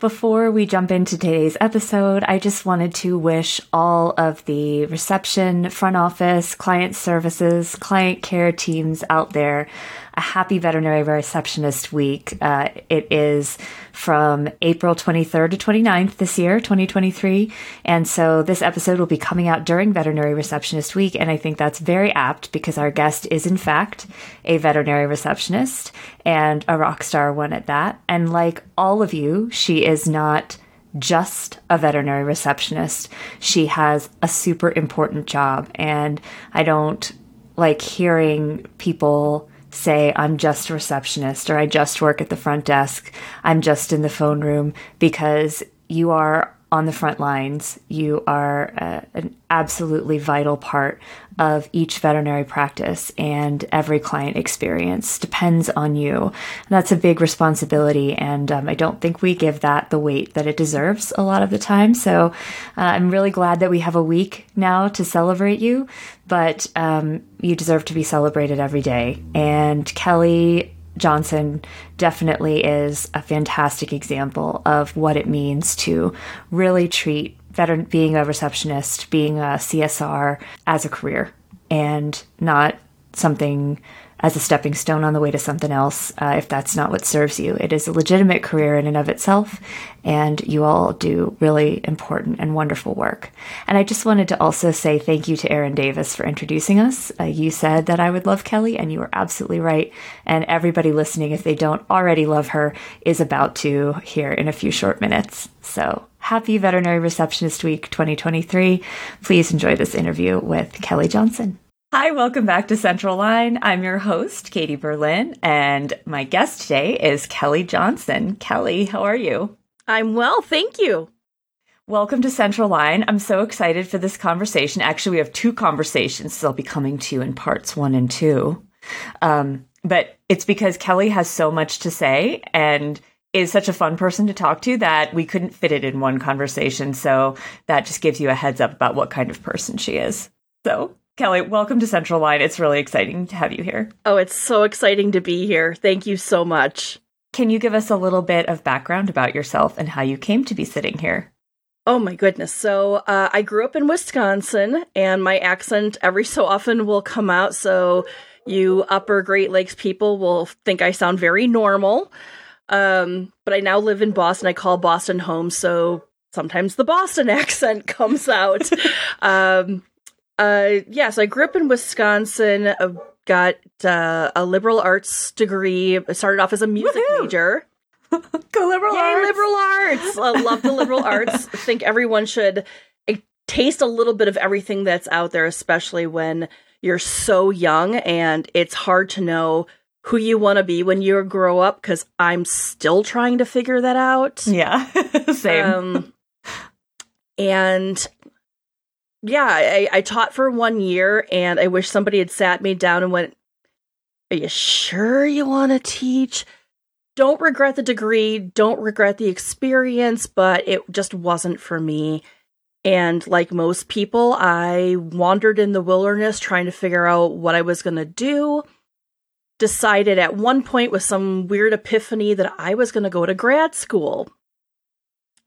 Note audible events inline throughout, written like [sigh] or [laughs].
Before we jump into today's episode, I just wanted to wish all of the reception, front office, client services, client care teams out there a happy veterinary receptionist week. Uh, it is from April 23rd to 29th this year, 2023. And so this episode will be coming out during Veterinary Receptionist Week. And I think that's very apt because our guest is, in fact, a veterinary receptionist and a rock star one at that. And like all of you, she is not just a veterinary receptionist. She has a super important job. And I don't like hearing people say, I'm just a receptionist or I just work at the front desk, I'm just in the phone room, because you are on the front lines. You are uh, an absolutely vital part of each veterinary practice, and every client experience depends on you. And that's a big responsibility, and um, I don't think we give that the weight that it deserves a lot of the time. So uh, I'm really glad that we have a week now to celebrate you, but um, you deserve to be celebrated every day. And Kelly Johnson definitely is a fantastic example of what it means to really treat veteran being a receptionist, being a CSR as a career and not something as a stepping stone on the way to something else uh, if that's not what serves you. It is a legitimate career in and of itself, and you all do really important and wonderful work. And I just wanted to also say thank you to Erin Davis for introducing us. Uh, you said that I would love Kelly, and you were absolutely right. And everybody listening, if they don't already love her, is about to here in a few short minutes. So happy Veterinary Receptionist Week 2023. Please enjoy this interview with Kelly Johnson. Hi, welcome back to Central Line. I'm your host, Katie Berlin, and my guest today is Kelly Johnson. Kelly, how are you? I'm well, thank you. Welcome to Central Line. I'm so excited for this conversation. Actually, we have two conversations they'll be coming to you in parts one and two. Um, but it's because Kelly has so much to say and is such a fun person to talk to that we couldn't fit it in one conversation. So that just gives you a heads up about what kind of person she is. So Kelly, welcome to Central Line. It's really exciting to have you here. Oh, it's so exciting to be here. Thank you so much. Can you give us a little bit of background about yourself and how you came to be sitting here? Oh my goodness. So, uh, I grew up in Wisconsin, and my accent every so often will come out. So, you upper Great Lakes people will think I sound very normal. Um, but I now live in Boston. I call Boston home. So, sometimes the Boston [laughs] accent comes out. [laughs] um, uh, yes, I grew up in Wisconsin. Uh, got uh, a liberal arts degree. I started off as a music Woo-hoo! major. [laughs] Go liberal Yay, arts! liberal arts! I love the liberal arts. I think everyone should uh, taste a little bit of everything that's out there, especially when you're so young and it's hard to know who you want to be when you grow up. Because I'm still trying to figure that out. Yeah, [laughs] same. Um, and yeah, I, I taught for one year and I wish somebody had sat me down and went, Are you sure you want to teach? Don't regret the degree, don't regret the experience, but it just wasn't for me. And like most people, I wandered in the wilderness trying to figure out what I was going to do. Decided at one point with some weird epiphany that I was going to go to grad school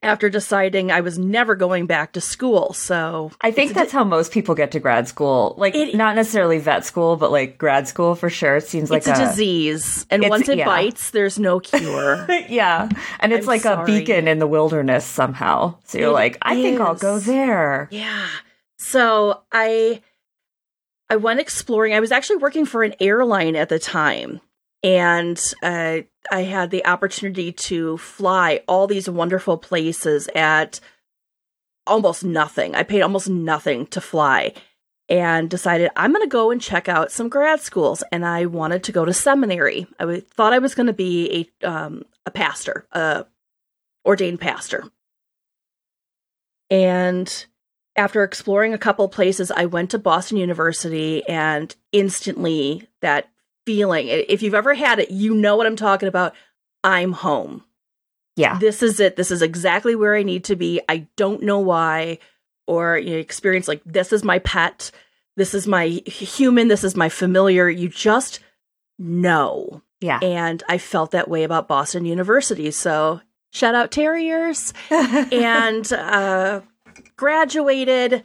after deciding I was never going back to school. So I think that's how most people get to grad school. Like it, not necessarily vet school, but like grad school for sure. It seems like it's a, a disease, and once it yeah. bites, there's no cure. [laughs] yeah, and it's I'm like sorry. a beacon in the wilderness somehow. So you're it like, I is. think I'll go there. Yeah. So I I went exploring. I was actually working for an airline at the time and uh, I had the opportunity to fly all these wonderful places at almost nothing. I paid almost nothing to fly and decided I'm going to go and check out some grad schools. And I wanted to go to seminary. I w- thought I was going to be a um, a pastor, a ordained pastor. And after exploring a couple places, I went to Boston University, and instantly that feeling. If you've ever had it, you know what I'm talking about. I'm home. Yeah. This is it. This is exactly where I need to be. I don't know why. Or you know, experience like this is my pet. This is my human. This is my familiar. You just know. Yeah. And I felt that way about Boston University. So Shout out Terriers. [laughs] and uh, graduated.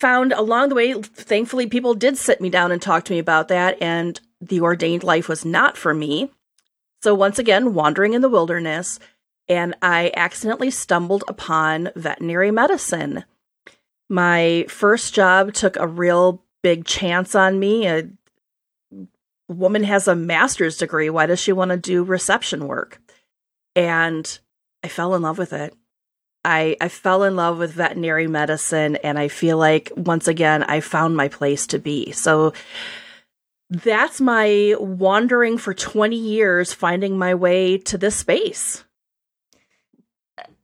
Found along the way, thankfully, people did sit me down and talk to me about that. And the ordained life was not for me. So, once again, wandering in the wilderness, and I accidentally stumbled upon veterinary medicine. My first job took a real big chance on me. A woman has a master's degree. Why does she want to do reception work? And I fell in love with it. I, I fell in love with veterinary medicine, and I feel like once again, I found my place to be. So that's my wandering for 20 years, finding my way to this space.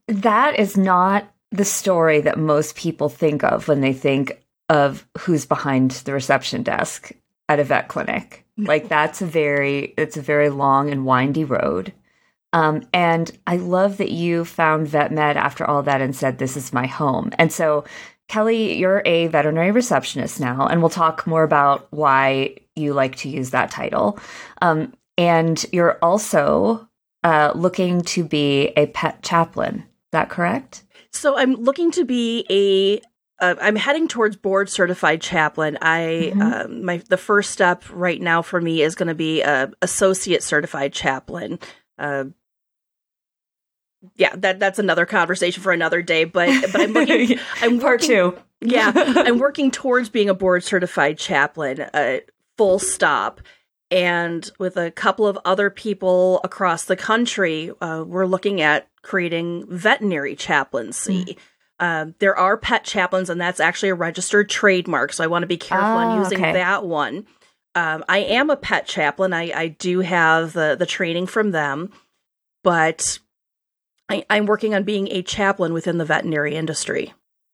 That is not the story that most people think of when they think of who's behind the reception desk at a vet clinic. [laughs] Like that's a very it's a very long and windy road. Um, and I love that you found vet med after all that and said this is my home. And so Kelly, you're a veterinary receptionist now, and we'll talk more about why you like to use that title. Um, and you're also uh, looking to be a pet chaplain. Is that correct? So I'm looking to be a. uh, heading towards board certified chaplain. I mm-hmm. uh, my the first step right now for me is going to be a associate certified chaplain. Uh, yeah, that that's another conversation for another day. But but I'm looking. [laughs] I'm part two. yeah, [laughs] I'm working towards being a board certified chaplain. Uh, full stop. And with a couple of other people across the country, uh, we're looking at creating veterinary chaplaincy. Mm. Um, there are pet chaplains, and that's actually a registered trademark. So I want to be careful oh, on using okay. that one. Um, I am a pet chaplain. I, I do have the, the training from them, but I, I'm working on being a chaplain within the veterinary industry.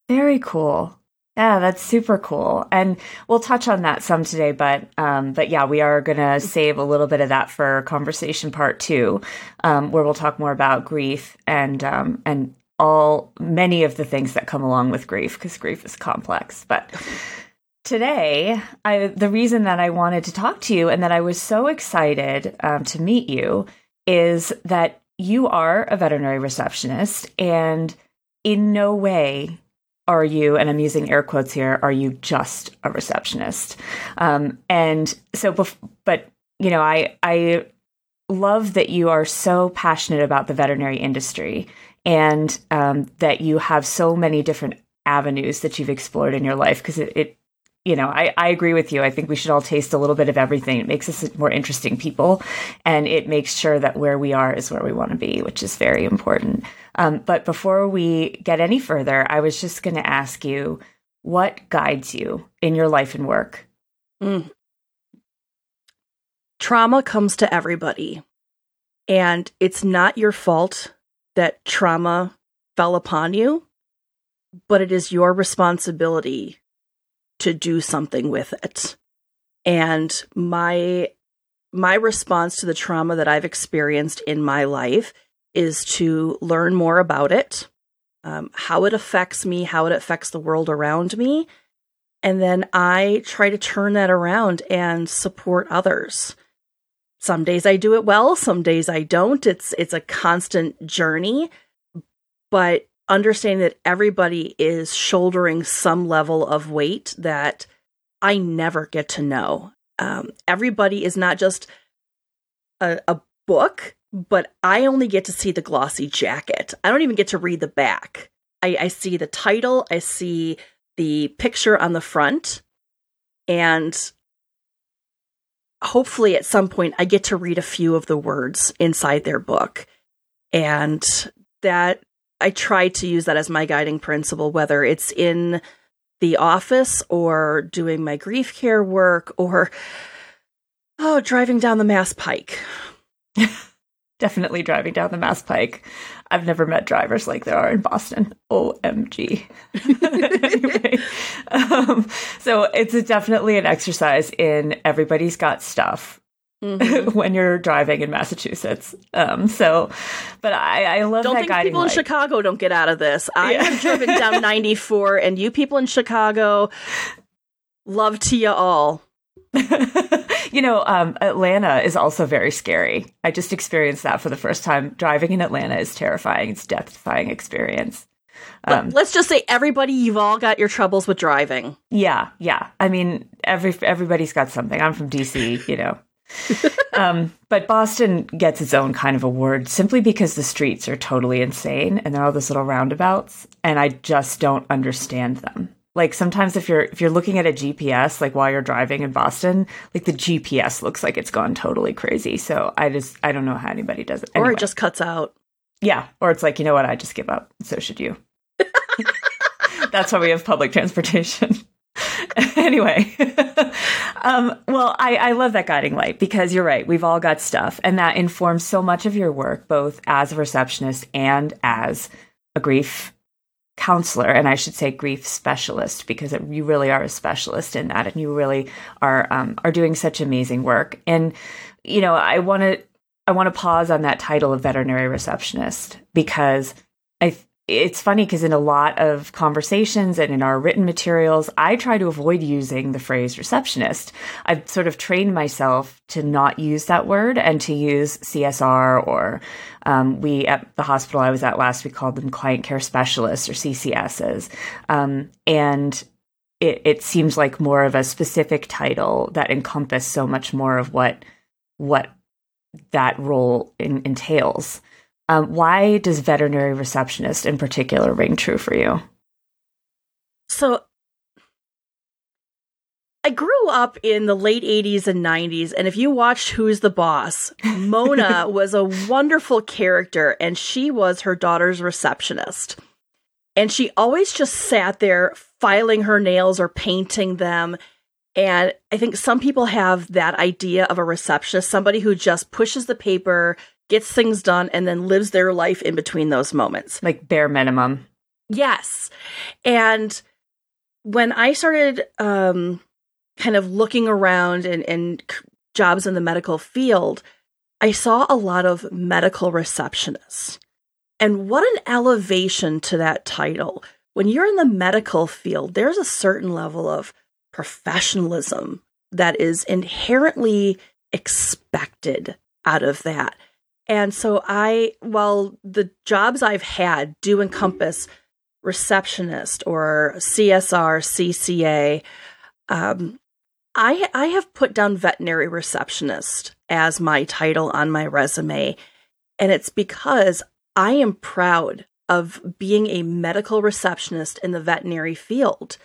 Very cool. Yeah, that's super cool, and we'll touch on that some today. But um, but yeah, we are going to save a little bit of that for conversation part two, um, where we'll talk more about grief and um, and all many of the things that come along with grief because grief is complex. But today, I the reason that I wanted to talk to you and that I was so excited um, to meet you is that you are a veterinary receptionist and in no way are you, and I'm using air quotes here, are you just a receptionist? Um, and so, bef- but, you know, I, I love that you are so passionate about the veterinary industry and um, that you have so many different avenues that you've explored in your life because it, it, you know, I, I agree with you. I think we should all taste a little bit of everything. It makes us more interesting people and it makes sure that where we are is where we want to be, which is very important. Um, but before we get any further, I was just going to ask you what guides you in your life and work? Mm. Trauma comes to everybody, and it's not your fault that trauma fell upon you, but it is your responsibility to do something with it. And my my response to the trauma that I've experienced in my life is to learn more about it, um, how it affects me, how it affects the world around me. And then I try to turn that around and support others. Some days I do it well, some days I don't. It's it's a constant journey, but understanding that everybody is shouldering some level of weight that I never get to know. Um, everybody is not just a, a book, but I only get to see the glossy jacket. I don't even get to read the back. I, I see the title, I see the picture on the front, and hopefully at some point I get to read a few of the words inside their book. And that I try to use that as my guiding principle, whether it's in the office or doing my grief care work or oh, driving down the Mass Pike. [laughs] Definitely driving down the Mass Pike. I've never met drivers like there are in Boston. OMG. [laughs] anyway, um, so it's definitely an exercise in everybody's got stuff mm-hmm. [laughs] when you're driving in Massachusetts. Um, so, but I, I love don't think people light. in Chicago don't get out of this. I yeah. have driven down [laughs] 94, and you people in Chicago, love to you all. [laughs] you know, um, Atlanta is also very scary. I just experienced that for the first time. Driving in Atlanta is terrifying. It's a death-defying experience. Um, Let's just say everybody, you've all got your troubles with driving. Yeah, yeah. I mean, every everybody's got something. I'm from DC, you know. Um, but Boston gets its own kind of award simply because the streets are totally insane and there are all those little roundabouts, and I just don't understand them. Like sometimes if you're if you're looking at a GPS like while you're driving in Boston, like the GPS looks like it's gone totally crazy. So I just I don't know how anybody does it. Anyway. Or it just cuts out. Yeah, or it's like, you know what, I just give up. So should you. [laughs] That's why we have public transportation. [laughs] anyway, [laughs] um, well, I, I love that guiding light because you're right. We've all got stuff, and that informs so much of your work, both as a receptionist and as a grief counselor and i should say grief specialist because it, you really are a specialist in that and you really are um, are doing such amazing work and you know i want to i want to pause on that title of veterinary receptionist because i it's funny because in a lot of conversations and in our written materials, I try to avoid using the phrase receptionist. I've sort of trained myself to not use that word and to use CSR or um, we at the hospital I was at last, we called them client care specialists or CCSs. Um, and it, it seems like more of a specific title that encompass so much more of what what that role in, entails. Um, why does veterinary receptionist in particular ring true for you? So, I grew up in the late 80s and 90s, and if you watched Who's the Boss, Mona [laughs] was a wonderful character, and she was her daughter's receptionist. And she always just sat there filing her nails or painting them. And I think some people have that idea of a receptionist, somebody who just pushes the paper, gets things done, and then lives their life in between those moments. Like bare minimum. Yes. And when I started um, kind of looking around and, and jobs in the medical field, I saw a lot of medical receptionists. And what an elevation to that title. When you're in the medical field, there's a certain level of professionalism that is inherently expected out of that. And so I, while the jobs I've had do encompass receptionist or CSR, CCA, um, I I have put down veterinary receptionist as my title on my resume, and it's because I am proud of being a medical receptionist in the veterinary field.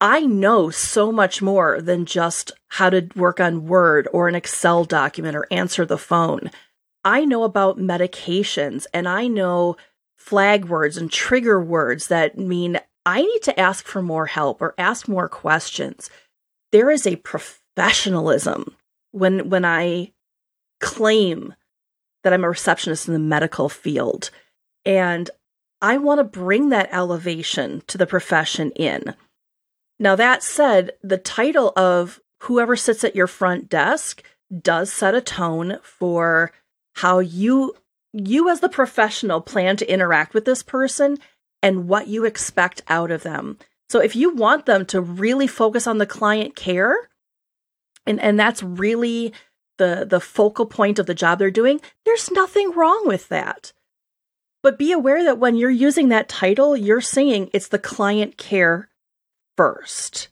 I know so much more than just how to work on Word or an Excel document or answer the phone. I know about medications and I know flag words and trigger words that mean I need to ask for more help or ask more questions. There is a professionalism when when I claim that I'm a receptionist in the medical field and I want to bring that elevation to the profession in. Now that said, the title of whoever sits at your front desk does set a tone for how you you as the professional plan to interact with this person and what you expect out of them. So if you want them to really focus on the client care and and that's really the the focal point of the job they're doing, there's nothing wrong with that. But be aware that when you're using that title, you're saying it's the client care first.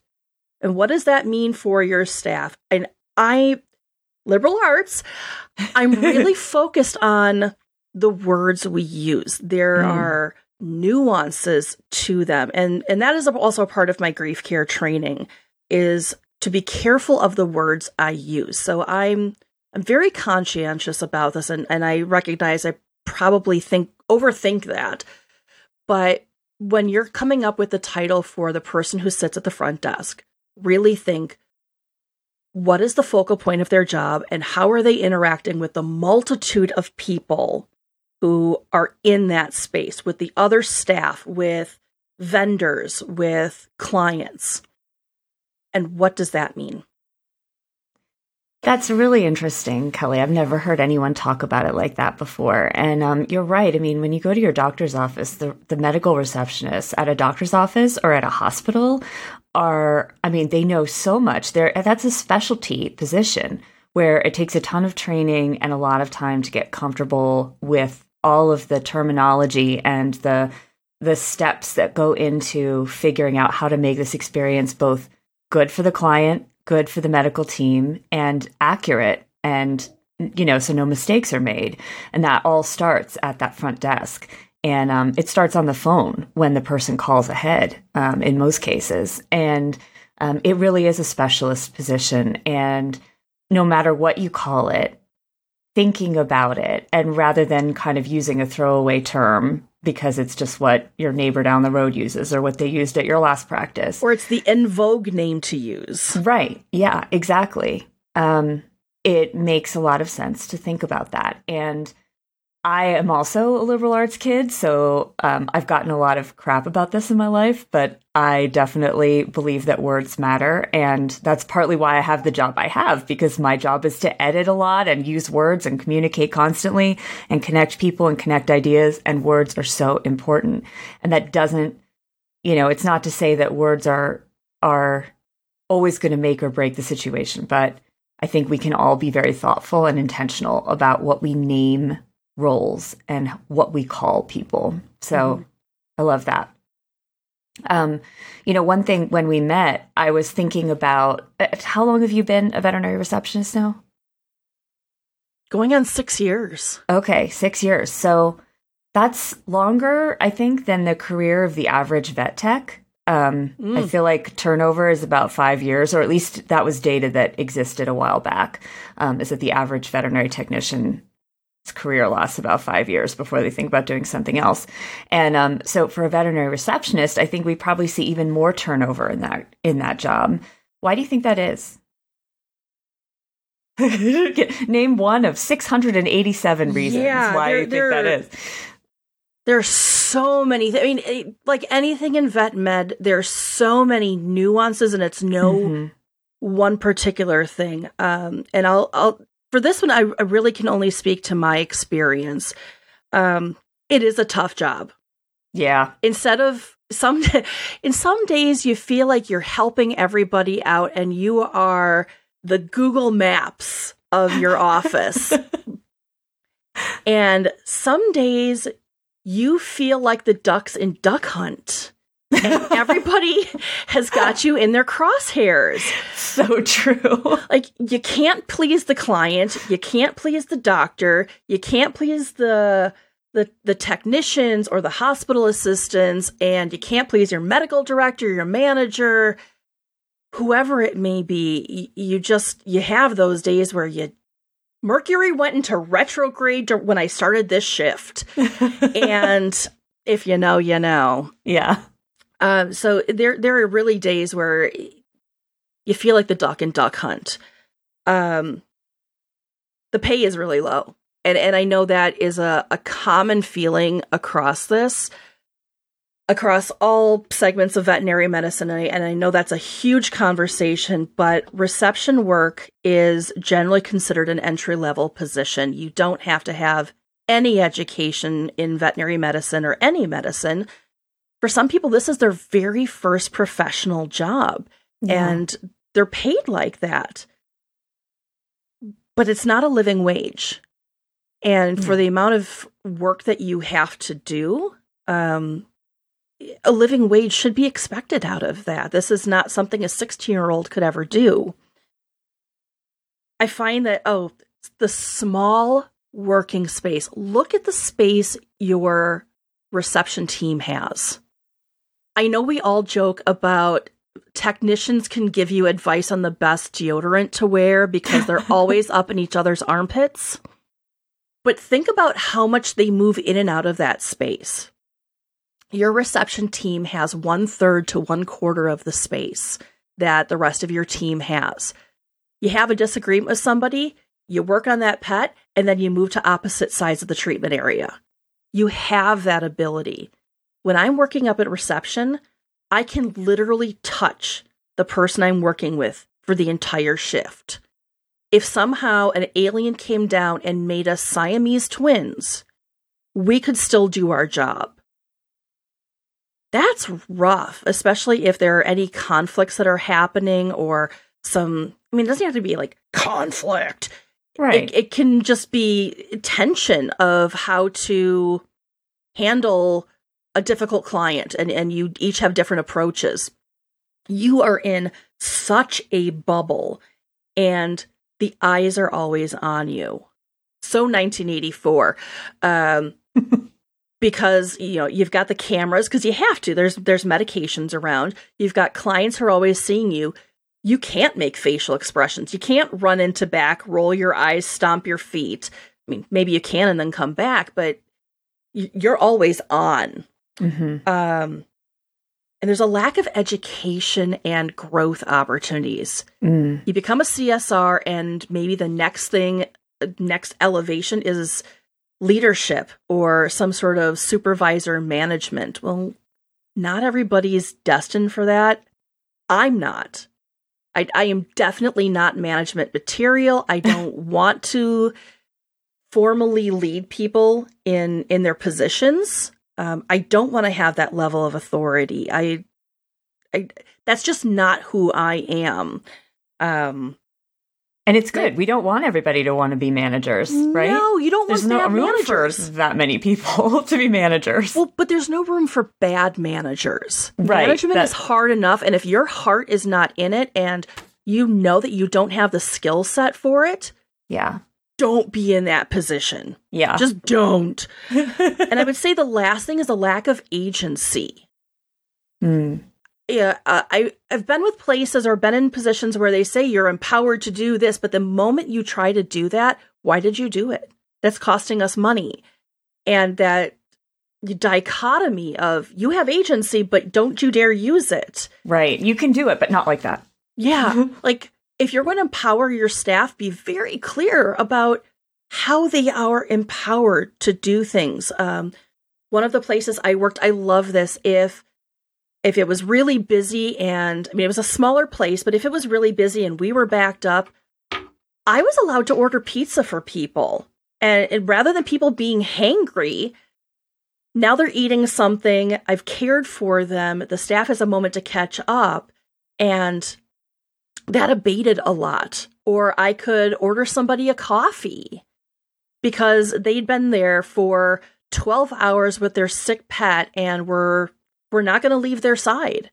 And what does that mean for your staff? And I liberal arts, I'm really [laughs] focused on the words we use. There mm. are nuances to them. And and that is also a part of my grief care training is to be careful of the words I use. So I'm I'm very conscientious about this and, and I recognize I probably think overthink that. But when you're coming up with the title for the person who sits at the front desk, really think what is the focal point of their job and how are they interacting with the multitude of people who are in that space with the other staff, with vendors, with clients. And what does that mean? That's really interesting, Kelly. I've never heard anyone talk about it like that before. And um, you're right. I mean, when you go to your doctor's office, the, the medical receptionists at a doctor's office or at a hospital are, I mean, they know so much. They're, that's a specialty position where it takes a ton of training and a lot of time to get comfortable with all of the terminology and the the steps that go into figuring out how to make this experience both good for the client, good for the medical team, and accurate and you know, so no mistakes are made. And that all starts at that front desk. And um, it starts on the phone when the person calls ahead um, in most cases. And um, it really is a specialist position. And no matter what you call it, thinking about it and rather than kind of using a throwaway term because it's just what your neighbor down the road uses or what they used at your last practice. Or it's the in vogue name to use. Right. Yeah, exactly. Um, it makes a lot of sense to think about that. And I am also a liberal arts kid, so um, I've gotten a lot of crap about this in my life, but I definitely believe that words matter. And that's partly why I have the job I have, because my job is to edit a lot and use words and communicate constantly and connect people and connect ideas. And words are so important. And that doesn't, you know, it's not to say that words are, are always going to make or break the situation, but I think we can all be very thoughtful and intentional about what we name roles and what we call people. So mm-hmm. I love that. Um, you know, one thing when we met, I was thinking about uh, how long have you been a veterinary receptionist now? Going on six years. Okay, six years. So that's longer, I think, than the career of the average vet tech. Um, mm. I feel like turnover is about five years, or at least that was data that existed a while back. Um, is that the average veterinary technician career lasts about five years before they think about doing something else. And um, so for a veterinary receptionist, I think we probably see even more turnover in that in that job. Why do you think that is? [laughs] Name one of 687 reasons yeah, why you think that is. There's so many. Th- I mean, it, like anything in vet med, there's so many nuances, and it's no mm-hmm. one particular thing. Um, and I'll I'll for this one, I, I really can only speak to my experience. Um, it is a tough job. Yeah. Instead of some, [laughs] in some days, you feel like you're helping everybody out and you are the Google Maps of your office. [laughs] and some days you feel like the ducks in Duck Hunt [laughs] everybody has got you in their crosshairs. So true. Like you can't please the client, you can't please the doctor, you can't please the the the technicians or the hospital assistants and you can't please your medical director, your manager, whoever it may be. You just you have those days where you Mercury went into retrograde when I started this shift. [laughs] and if you know, you know. Yeah. Um, so there there are really days where you feel like the duck and duck hunt. Um, the pay is really low. And and I know that is a, a common feeling across this, across all segments of veterinary medicine. And I, and I know that's a huge conversation, but reception work is generally considered an entry level position. You don't have to have any education in veterinary medicine or any medicine for some people, this is their very first professional job yeah. and they're paid like that. But it's not a living wage. And for the amount of work that you have to do, um, a living wage should be expected out of that. This is not something a 16 year old could ever do. I find that, oh, the small working space, look at the space your reception team has. I know we all joke about technicians can give you advice on the best deodorant to wear because they're [laughs] always up in each other's armpits. But think about how much they move in and out of that space. Your reception team has one third to one quarter of the space that the rest of your team has. You have a disagreement with somebody, you work on that pet, and then you move to opposite sides of the treatment area. You have that ability. When I'm working up at reception, I can literally touch the person I'm working with for the entire shift. If somehow an alien came down and made us Siamese twins, we could still do our job. that's rough, especially if there are any conflicts that are happening or some, I mean, it doesn't have to be like conflict. Right. It, it can just be tension of how to handle a difficult client and, and you each have different approaches. You are in such a bubble and the eyes are always on you. So 1984. Um, [laughs] because you know you've got the cameras because you have to there's there's medications around you've got clients who are always seeing you you can't make facial expressions you can't run into back roll your eyes stomp your feet i mean maybe you can and then come back but you're always on Mm-hmm. um and there's a lack of education and growth opportunities Mm. you become a csr and maybe the next thing next elevation is leadership or some sort of supervisor management. Well, not everybody's destined for that. I'm not. I, I am definitely not management material. I [laughs] don't want to formally lead people in in their positions. Um, I don't want to have that level of authority. I, I that's just not who I am. Um, And it's good. We don't want everybody to want to be managers, right? No, you don't There's want no bad room managers. for that many people [laughs] to be managers. Well, but there's no room for bad managers. Right, Management that- is hard enough, and if your heart is not in it and you know that you don't have the skill set for it, yeah. Don't be in that position. Yeah. Just don't. [laughs] and I would say the last thing is a lack of agency. Mm. Yeah, uh, I I've been with places or been in positions where they say you're empowered to do this, but the moment you try to do that, why did you do it? That's costing us money, and that dichotomy of you have agency, but don't you dare use it. Right. You can do it, but not like that. Yeah, [laughs] like if you're going to empower your staff, be very clear about how they are empowered to do things. Um, one of the places I worked, I love this. If if it was really busy and I mean it was a smaller place, but if it was really busy and we were backed up, I was allowed to order pizza for people. And, and rather than people being hangry, now they're eating something. I've cared for them. The staff has a moment to catch up. And that abated a lot. Or I could order somebody a coffee because they'd been there for 12 hours with their sick pet and were we're not going to leave their side.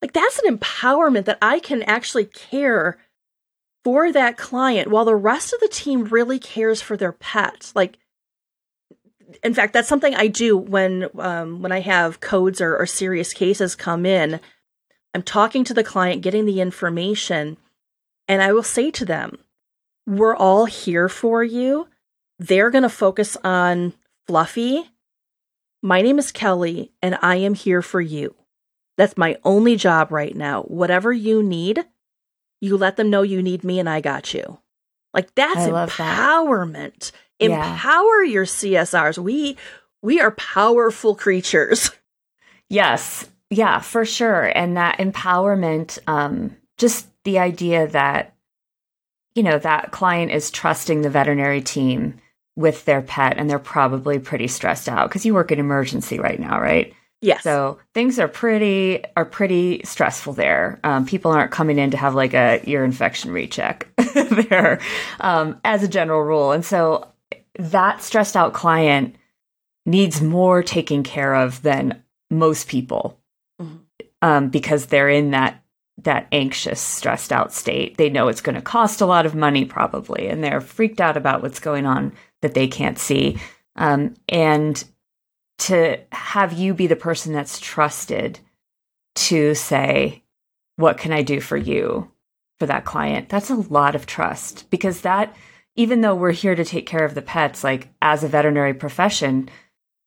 Like that's an empowerment that I can actually care for that client while the rest of the team really cares for their pet. Like in fact, that's something I do when um, when I have codes or, or serious cases come in. I'm talking to the client, getting the information, and I will say to them, We're all here for you. They're going to focus on Fluffy. My name is Kelly, and I am here for you. That's my only job right now. Whatever you need, you let them know you need me, and I got you. Like that's love that. empowerment. Yeah. Empower your CSRs. We we are powerful creatures. Yes. Yeah, for sure. And that empowerment, um, just the idea that, you know, that client is trusting the veterinary team with their pet and they're probably pretty stressed out because you work in emergency right now, right? Yes. So things are pretty are pretty stressful there. Um, people aren't coming in to have like a ear infection recheck [laughs] there, um, as a general rule. And so that stressed out client needs more taking care of than most people. Um, because they're in that that anxious, stressed out state. They know it's going to cost a lot of money probably, and they're freaked out about what's going on that they can't see. Um, and to have you be the person that's trusted to say, What can I do for you for that client? That's a lot of trust because that, even though we're here to take care of the pets, like as a veterinary profession,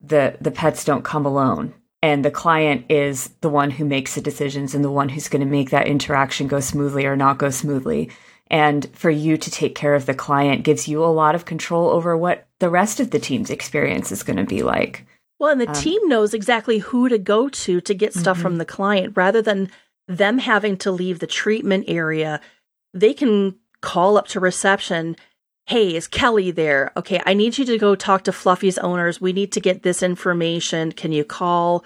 the, the pets don't come alone. And the client is the one who makes the decisions and the one who's going to make that interaction go smoothly or not go smoothly. And for you to take care of the client gives you a lot of control over what the rest of the team's experience is going to be like. Well, and the Um, team knows exactly who to go to to get stuff Mhm. from the client rather than them having to leave the treatment area. They can call up to reception. Hey, is Kelly there? Okay, I need you to go talk to Fluffy's owners. We need to get this information. Can you call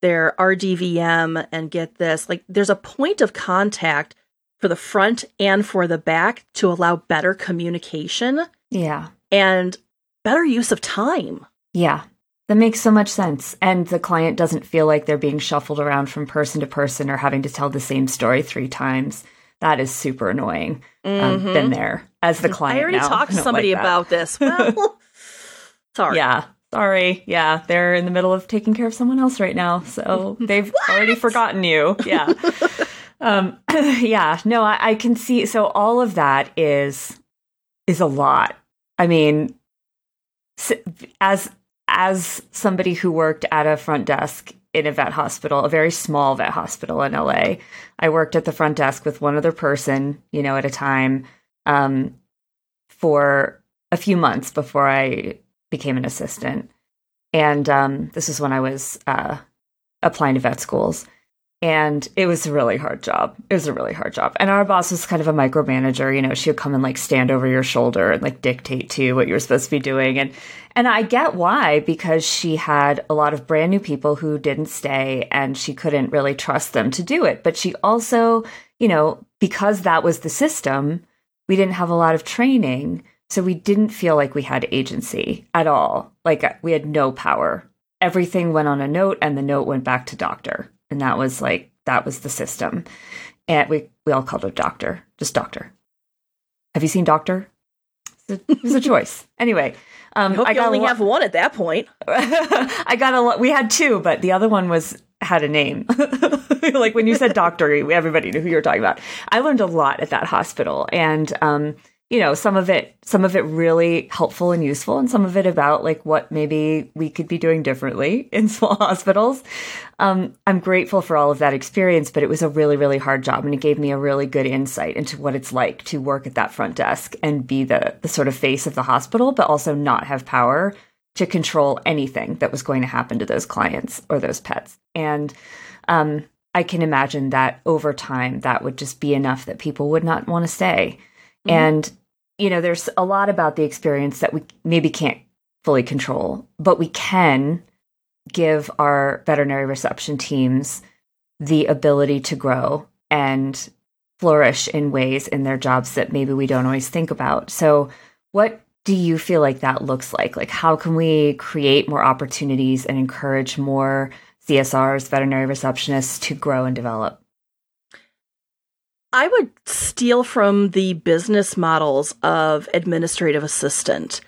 their RDVM and get this. Like there's a point of contact for the front and for the back to allow better communication. Yeah. And better use of time. Yeah. That makes so much sense. And the client doesn't feel like they're being shuffled around from person to person or having to tell the same story three times. That is super annoying. Mm-hmm. Um, been there as the client. I already now. talked to [laughs] somebody like about this. [laughs] Well, sorry. Yeah. Sorry. Yeah. They're in the middle of taking care of someone else right now. So [laughs] they've already forgotten you. Yeah. um, [clears throat] yeah. No, I, I can see. So all of that is, is a lot. I mean, as as somebody who worked at a front desk in a vet hospital, a very small vet hospital in LA, I worked at the front desk with one other person, you know, at a time um, for a few months before I became an assistant. And um, this was when I was uh, applying to vet schools and it was a really hard job. It was a really hard job. And our boss was kind of a micromanager. You know, she would come and like stand over your shoulder and like dictate to you what you were supposed to be doing. And and I get why because she had a lot of brand new people who didn't stay, and she couldn't really trust them to do it. But she also, you know, because that was the system, we didn't have a lot of training, so we didn't feel like we had agency at all. Like we had no power. Everything went on a note, and the note went back to doctor and that was like that was the system. And we we all called her Doctor, just Doctor. Have you seen Doctor? It was a choice. [laughs] Anyway, um, I, hope I you only have one at that point. [laughs] I got a lot. We had two, but the other one was had a name. [laughs] like when you said doctor, everybody knew who you were talking about. I learned a lot at that hospital, and um, you know some of it some of it really helpful and useful and some of it about like what maybe we could be doing differently [laughs] in small hospitals um, i'm grateful for all of that experience but it was a really really hard job and it gave me a really good insight into what it's like to work at that front desk and be the the sort of face of the hospital but also not have power to control anything that was going to happen to those clients or those pets and um, i can imagine that over time that would just be enough that people would not want to stay Mm-hmm. And, you know, there's a lot about the experience that we maybe can't fully control, but we can give our veterinary reception teams the ability to grow and flourish in ways in their jobs that maybe we don't always think about. So, what do you feel like that looks like? Like, how can we create more opportunities and encourage more CSRs, veterinary receptionists to grow and develop? I would steal from the business models of administrative assistant.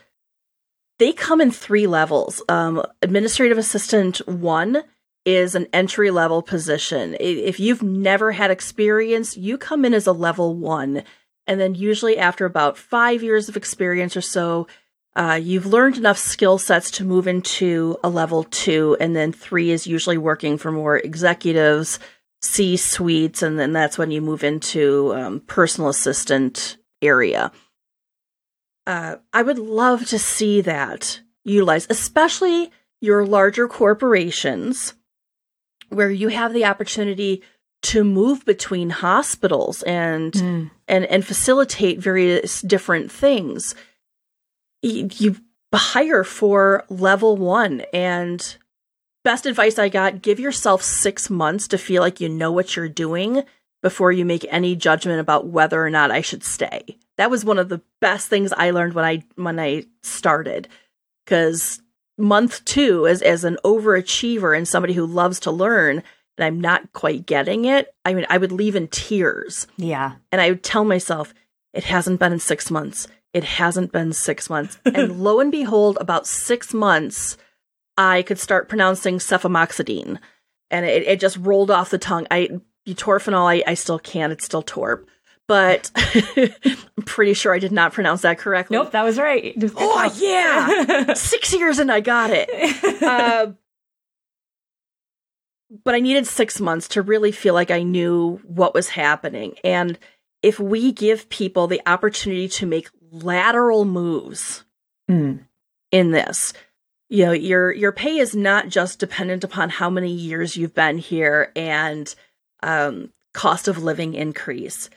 They come in three levels. Um, administrative assistant one is an entry level position. If you've never had experience, you come in as a level one. And then, usually, after about five years of experience or so, uh, you've learned enough skill sets to move into a level two. And then, three is usually working for more executives C suites, and then that's when you move into um, personal assistant area. Uh, I would love to see that utilized, especially your larger corporations, where you have the opportunity to move between hospitals and mm. and and facilitate various different things. You, you hire for level one and best advice I got give yourself six months to feel like you know what you're doing before you make any judgment about whether or not I should stay. That was one of the best things I learned when I when I started. Cause month two, as as an overachiever and somebody who loves to learn, and I'm not quite getting it, I mean I would leave in tears. Yeah. And I would tell myself, it hasn't been in six months. It hasn't been six months. [laughs] and lo and behold, about six months I could start pronouncing cefamoxidine, and it, it just rolled off the tongue. I butorphanol, I, I still can. It's still torp, but I'm [laughs] pretty sure I did not pronounce that correctly. Nope, that was right. Oh yeah, [laughs] six years and I got it. Uh, but I needed six months to really feel like I knew what was happening. And if we give people the opportunity to make lateral moves mm. in this, you know your your pay is not just dependent upon how many years you've been here and um, cost of living increase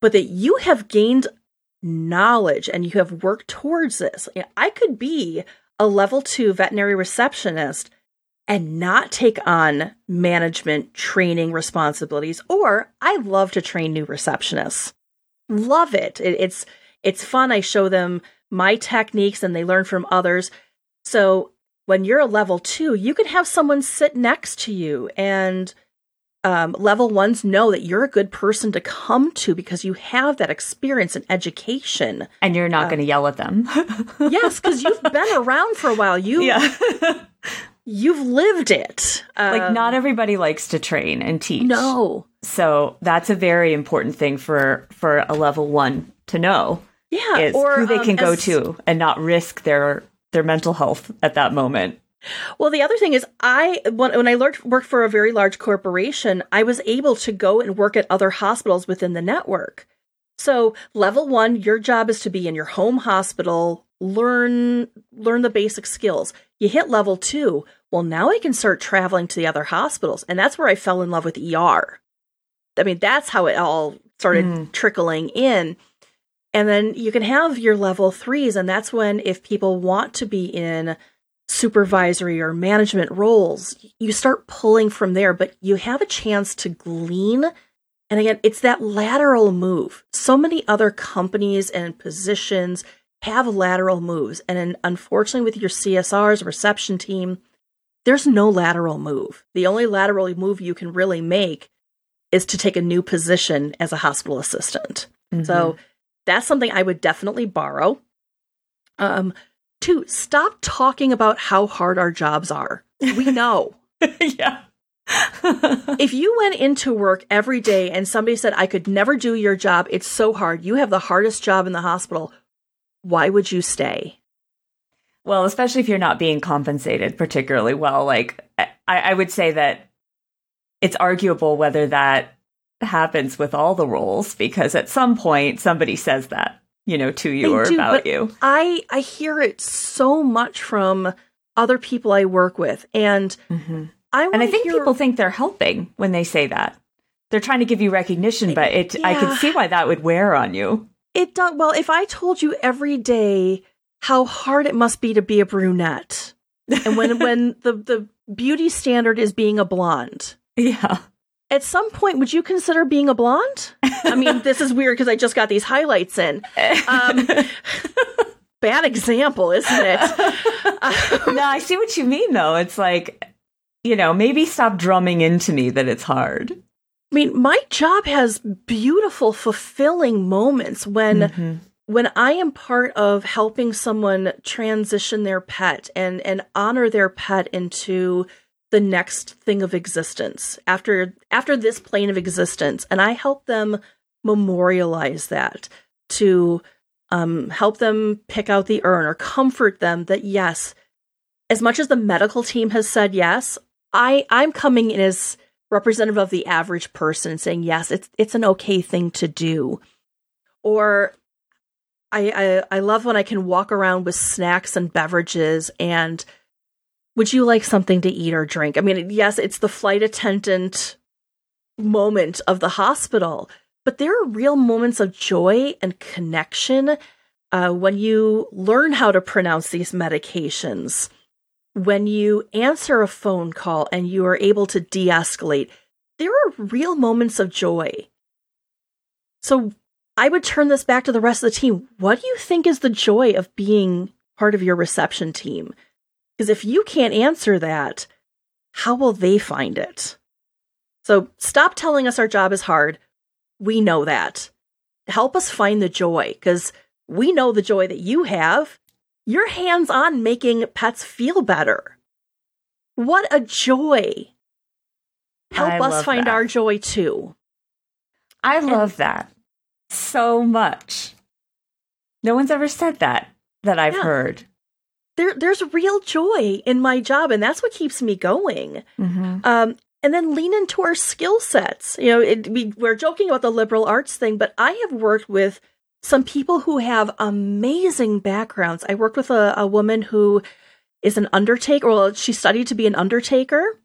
but that you have gained knowledge and you have worked towards this i could be a level 2 veterinary receptionist and not take on management training responsibilities. Or I love to train new receptionists. Love it. it it's it's fun. I show them my techniques and they learn from others. So when you're a level two, you can have someone sit next to you and um, level ones know that you're a good person to come to because you have that experience and education. And you're not uh, going to yell at them. [laughs] yes, because you've been around for a while. You, yeah. [laughs] you've lived it. Um, like, not everybody likes to train and teach. No. So that's a very important thing for for a level one to know. Yeah, or who they um, can go to and not risk their their mental health at that moment. Well, the other thing is, I when, when I learned, worked for a very large corporation, I was able to go and work at other hospitals within the network. So, level one, your job is to be in your home hospital, learn learn the basic skills. You hit level two, well, now I can start traveling to the other hospitals, and that's where I fell in love with ER. I mean, that's how it all started mm. trickling in. And then you can have your level threes, and that's when if people want to be in supervisory or management roles, you start pulling from there, but you have a chance to glean. And again, it's that lateral move. So many other companies and positions have lateral moves. And unfortunately, with your CSRs, reception team, there's no lateral move. The only lateral move you can really make is to take a new position as a hospital assistant. Mm-hmm. So that's something I would definitely borrow. Um, Two, stop talking about how hard our jobs are. We know. [laughs] yeah. [laughs] if you went into work every day and somebody said, I could never do your job, it's so hard, you have the hardest job in the hospital, why would you stay? Well, especially if you're not being compensated particularly well. Like, I, I would say that it's arguable whether that happens with all the roles because at some point somebody says that you know, to you or do, about you. I I hear it so much from other people I work with, and mm-hmm. I and I think hear... people think they're helping when they say that. They're trying to give you recognition, but it yeah. I can see why that would wear on you. It does. Well, if I told you every day how hard it must be to be a brunette, and when when [laughs] the the beauty standard is being a blonde, yeah, at some point, would you consider being a blonde? I mean, this is weird because I just got these highlights in. Um, [laughs] bad example, isn't it? [laughs] no, I see what you mean, though. It's like, you know, maybe stop drumming into me that it's hard. I mean, my job has beautiful, fulfilling moments when. Mm-hmm. When I am part of helping someone transition their pet and, and honor their pet into the next thing of existence after after this plane of existence and i help them memorialize that to um, help them pick out the urn or comfort them that yes as much as the medical team has said yes i i'm coming in as representative of the average person saying yes it's it's an okay thing to do or I, I, I love when I can walk around with snacks and beverages and would you like something to eat or drink? I mean, yes, it's the flight attendant moment of the hospital, but there are real moments of joy and connection uh, when you learn how to pronounce these medications, when you answer a phone call and you are able to de escalate. There are real moments of joy. So I would turn this back to the rest of the team. What do you think is the joy of being part of your reception team? Because if you can't answer that, how will they find it? So stop telling us our job is hard. We know that. Help us find the joy because we know the joy that you have. You're hands on making pets feel better. What a joy. Help I us find that. our joy too. I love that so much. No one's ever said that that I've yeah. heard there there's real joy in my job and that's what keeps me going mm-hmm. um, and then lean into our skill sets you know it, we, we're joking about the liberal arts thing but i have worked with some people who have amazing backgrounds i worked with a, a woman who is an undertaker well she studied to be an undertaker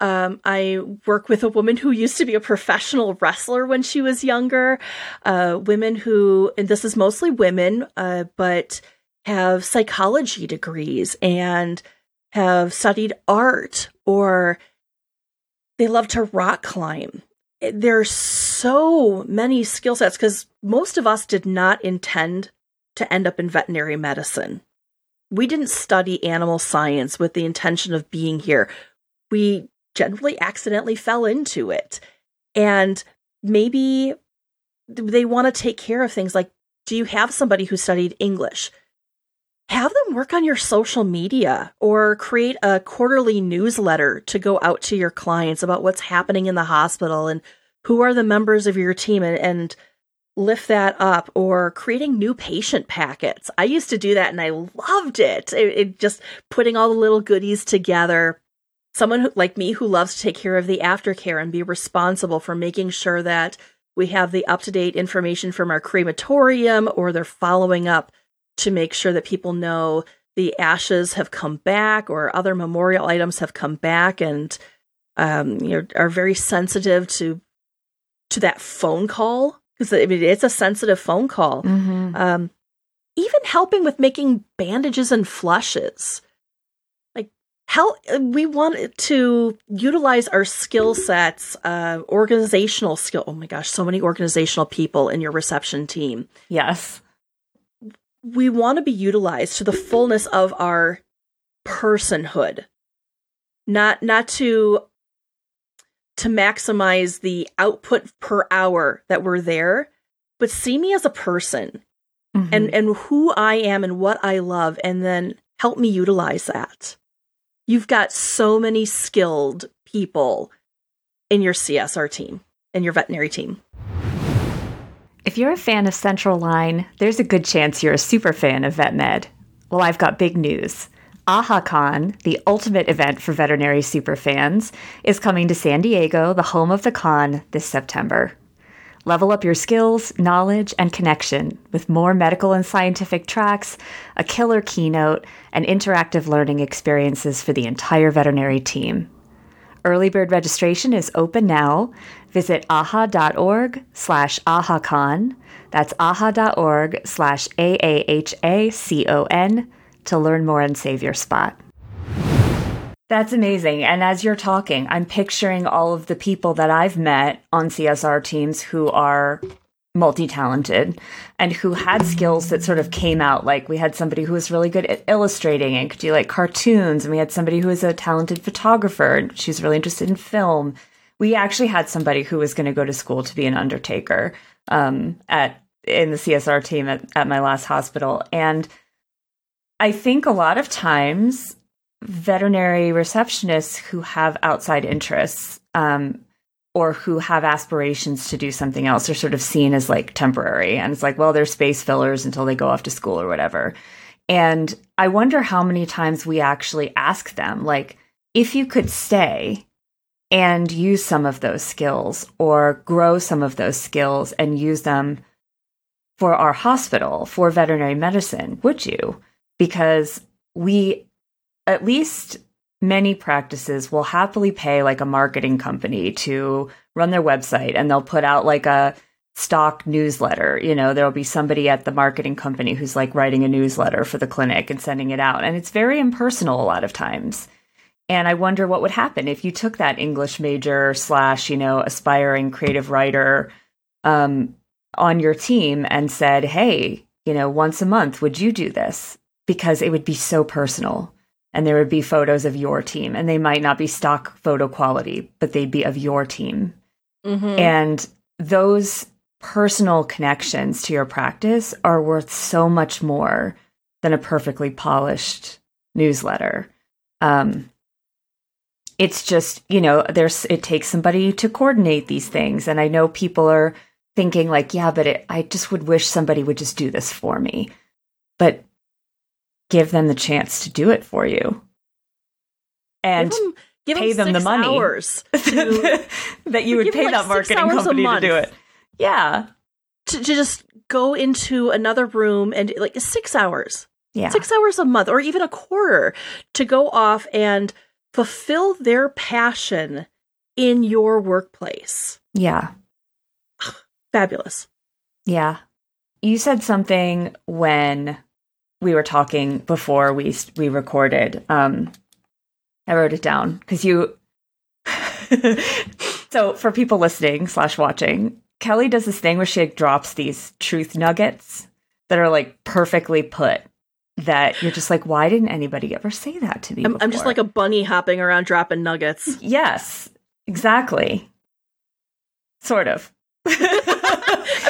um, I work with a woman who used to be a professional wrestler when she was younger. Uh, women who, and this is mostly women, uh, but have psychology degrees and have studied art or they love to rock climb. There's so many skill sets because most of us did not intend to end up in veterinary medicine. We didn't study animal science with the intention of being here. We generally accidentally fell into it. And maybe they want to take care of things like do you have somebody who studied English? Have them work on your social media or create a quarterly newsletter to go out to your clients about what's happening in the hospital and who are the members of your team and, and lift that up or creating new patient packets. I used to do that and I loved it. It, it just putting all the little goodies together. Someone who, like me who loves to take care of the aftercare and be responsible for making sure that we have the up to date information from our crematorium or they're following up to make sure that people know the ashes have come back or other memorial items have come back and um, you know, are very sensitive to to that phone call because I mean, it's a sensitive phone call. Mm-hmm. Um, even helping with making bandages and flushes. Like how we want to utilize our skill sets, uh, organizational skill. Oh my gosh, so many organizational people in your reception team. Yes. We want to be utilized to the fullness of our personhood. Not not to to maximize the output per hour that we're there, but see me as a person mm-hmm. and, and who I am and what I love, and then help me utilize that. You've got so many skilled people in your CSR team and your veterinary team. If you're a fan of Central Line, there's a good chance you're a super fan of VetMed. Well, I've got big news. AAHAcon, the ultimate event for veterinary superfans, is coming to San Diego, the home of the con, this September. Level up your skills, knowledge, and connection with more medical and scientific tracks, a killer keynote, and interactive learning experiences for the entire veterinary team. Early bird registration is open now. Visit aaha.org slash aahacon. That's aaha.org slash A-A-H-A-C-O-N to learn more and save your spot. That's amazing. And as you're talking, I'm picturing all of the people that I've met on CSR teams who are multi talented and who had skills that sort of came out. Like we had somebody who was really good at illustrating and could do like cartoons, and we had somebody who was a talented photographer and she's really interested in film. We actually had somebody who was going to go to school to be an undertaker um, at in the CSR team at, at my last hospital. And I think a lot of times veterinary receptionists who have outside interests um, or who have aspirations to do something else are sort of seen as like temporary. And it's like, well, they're space fillers until they go off to school or whatever. And I wonder how many times we actually ask them, like, if you could stay and use some of those skills or grow some of those skills and use them for our hospital, for veterinary medicine, would you? because we, at least many practices, will happily pay like a marketing company to run their website and they'll put out like a stock newsletter. You know, there'll be somebody at the marketing company who's like writing a newsletter for the clinic and sending it out. And it's very impersonal a lot of times. And I wonder what would happen if you took that English major slash, you know, aspiring creative writer um, on your team and said, hey, you know, once a month, would you do this? because it would be so personal and there would be photos of your team. And they might not be stock photo quality but they'd be of your team. Mm-hmm. and those personal connections to your practice are worth so much more than a perfectly polished newsletter. Um, it's just you know there's it takes somebody to coordinate these things. And i know people are thinking like yeah but it, i just would wish somebody would just do this for me. But give them the chance to do it for you and give them, [laughs] [laughs] give pay them, them the money to, that you would pay like that marketing company to do it. Yeah. To, to, just go into another room and like six hours. Yeah. Six hours a month or even a quarter to go off and fulfill their passion in your workplace. Yeah. Fabulous. Yeah. You said something when we were talking before we we recorded um, I wrote it down because you. [laughs] so for people listening slash watching, Kelly does this thing where she like, drops these truth nuggets that are like perfectly put. That you're just like, why didn't anybody ever say that to me? I'm, I'm just like a bunny hopping around dropping nuggets. Yes, exactly. Sort of. [laughs]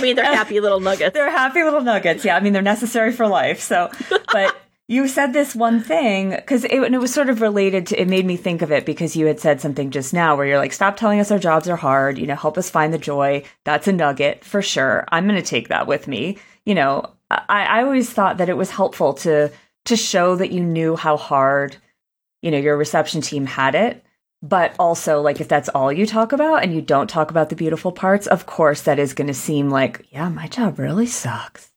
I mean, they're happy little nuggets. They're happy little nuggets. Yeah, I mean, they're necessary for life. So, [laughs] but you said this one thing because it, it, was sort of related to. It made me think of it because you had said something just now where you're like, "Stop telling us our jobs are hard. You know, help us find the joy." That's a nugget for sure. I'm going to take that with me. You know, I, I always thought that it was helpful to to show that you knew how hard, you know, your reception team had it. But also, like, if that's all you talk about and you don't talk about the beautiful parts, of course, that is going to seem like, yeah, my job really sucks.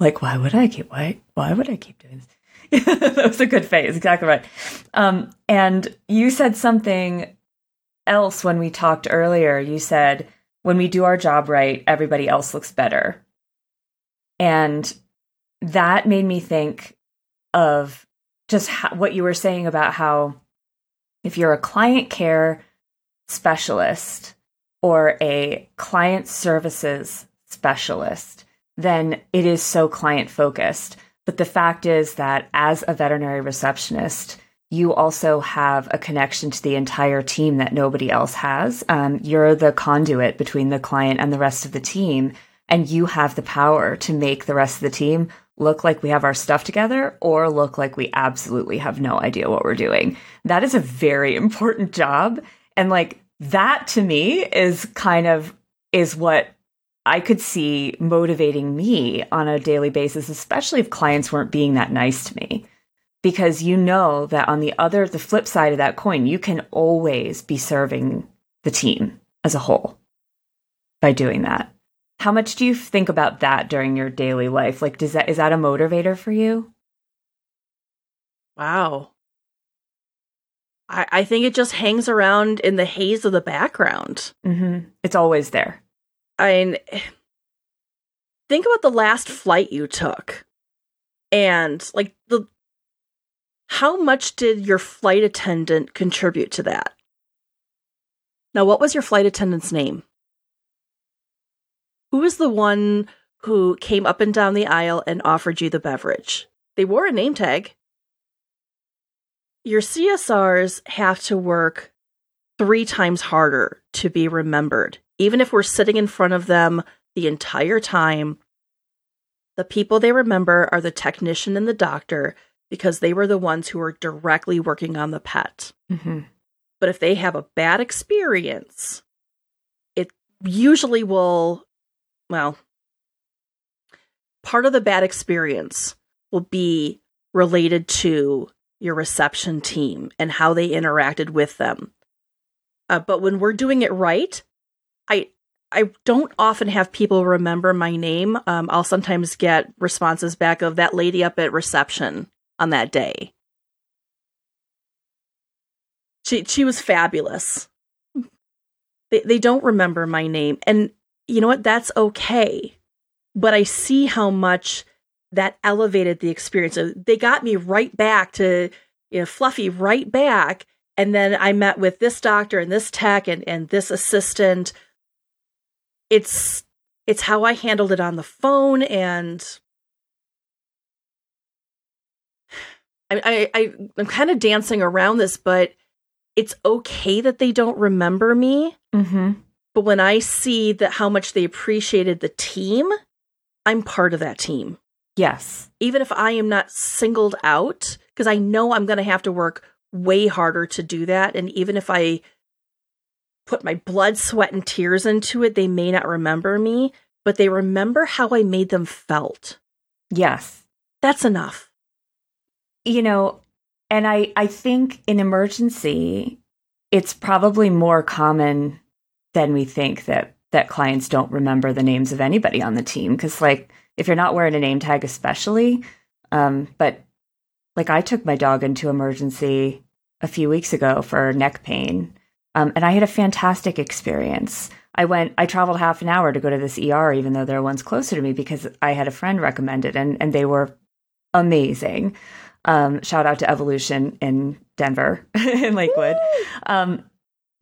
Like, why would I keep why why would I keep doing this? [laughs] that was a good phase, exactly right. Um, and you said something else when we talked earlier. You said when we do our job right, everybody else looks better. And that made me think of just what you were saying about how if you're a client care specialist or a client services specialist, then it is so client focused. But the fact is that as a veterinary receptionist, you also have a connection to the entire team that nobody else has. Um, you're the conduit between the client and the rest of the team and you have the power to make the rest of the team look like we have our stuff together or look like we absolutely have no idea what we're doing. That is a very [laughs] important job. And like that to me is kind of is what I could see motivating me on a daily basis, especially if clients weren't being that nice to me. Because you know that on the other, the flip side of that coin, you can always be serving the team as a whole by doing that. How much do you think about that during your daily life? Like, does that is that a motivator for you? Wow. I, I think it just hangs around in the haze of the background. Mm-hmm. It's always there. I mean, think about the last flight you took, and like the how much did your flight attendant contribute to that? Now, what was your flight attendant's name? Who was the one who came up and down the aisle and offered you the beverage? They wore a name tag. Your CSRs have to work three times harder to be remembered. Even if we're sitting in front of them the entire time, the people they remember are the technician and the doctor because they were the ones who were directly working on the pet. Mm-hmm. But if they have a bad experience, it usually will well, part of the bad experience will be related to your reception team and how they interacted with them. Uh, but when we're doing it right, I I don't often have people remember my name. Um, I'll sometimes get responses back of that lady up at reception on that day. She she was fabulous. They they don't remember my name, and you know what? That's okay. But I see how much that elevated the experience. They got me right back to, you know, Fluffy right back. And then I met with this doctor and this tech and, and this assistant. It's it's how I handled it on the phone and I, I, I I'm kind of dancing around this, but it's okay that they don't remember me. Mm-hmm. But when I see that how much they appreciated the team, I'm part of that team. Yes. Even if I am not singled out, because I know I'm going to have to work way harder to do that. And even if I put my blood, sweat, and tears into it, they may not remember me, but they remember how I made them felt. Yes. That's enough. You know, and I, I think in emergency, it's probably more common then we think that that clients don't remember the names of anybody on the team. Because like if you're not wearing a name tag especially um, but like i took my dog into emergency a few weeks ago for neck pain um, and i had a fantastic experience. I went i traveled half an hour to go to this er even though there are ones closer to me because i had a friend recommended and, and they were amazing. Um, shout out to Evolution in Denver, [laughs] in Lakewood.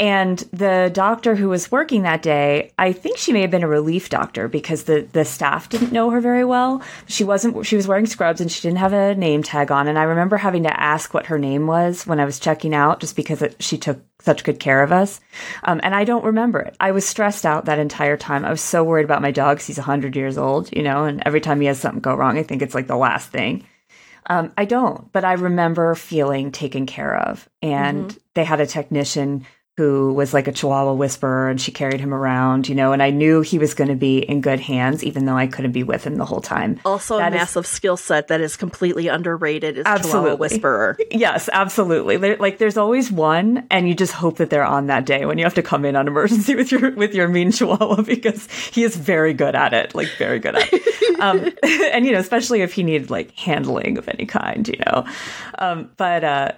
And the doctor who was working that day, I think she may have been a relief doctor because the, the staff didn't know her very well. She wasn't, she was wearing scrubs and she didn't have a name tag on. And I remember having to ask what her name was when I was checking out just because it, she took such good care of us. Um, and I don't remember it. I was stressed out that entire time. I was so worried about my dog. He's 100 years old, you know, and every time he has something go wrong, I think it's like the last thing. Um, I don't, but I remember feeling taken care of. And mm-hmm. they had a technician who was like a Chihuahua whisperer and she carried him around, you know, and I knew he was going to be in good hands, even though I couldn't be with him the whole time. Also, that a massive skill set that is completely underrated is absolutely. Chihuahua whisperer. [laughs] Yes, absolutely. like, there's always one, and you just hope that they're on that day when you have to come in on emergency [laughs] with your with your mean Chihuahua [laughs] because he is very good at it, like very good at it. um, and you know, especially if he needed like handling of any kind, you know. Um, but uh,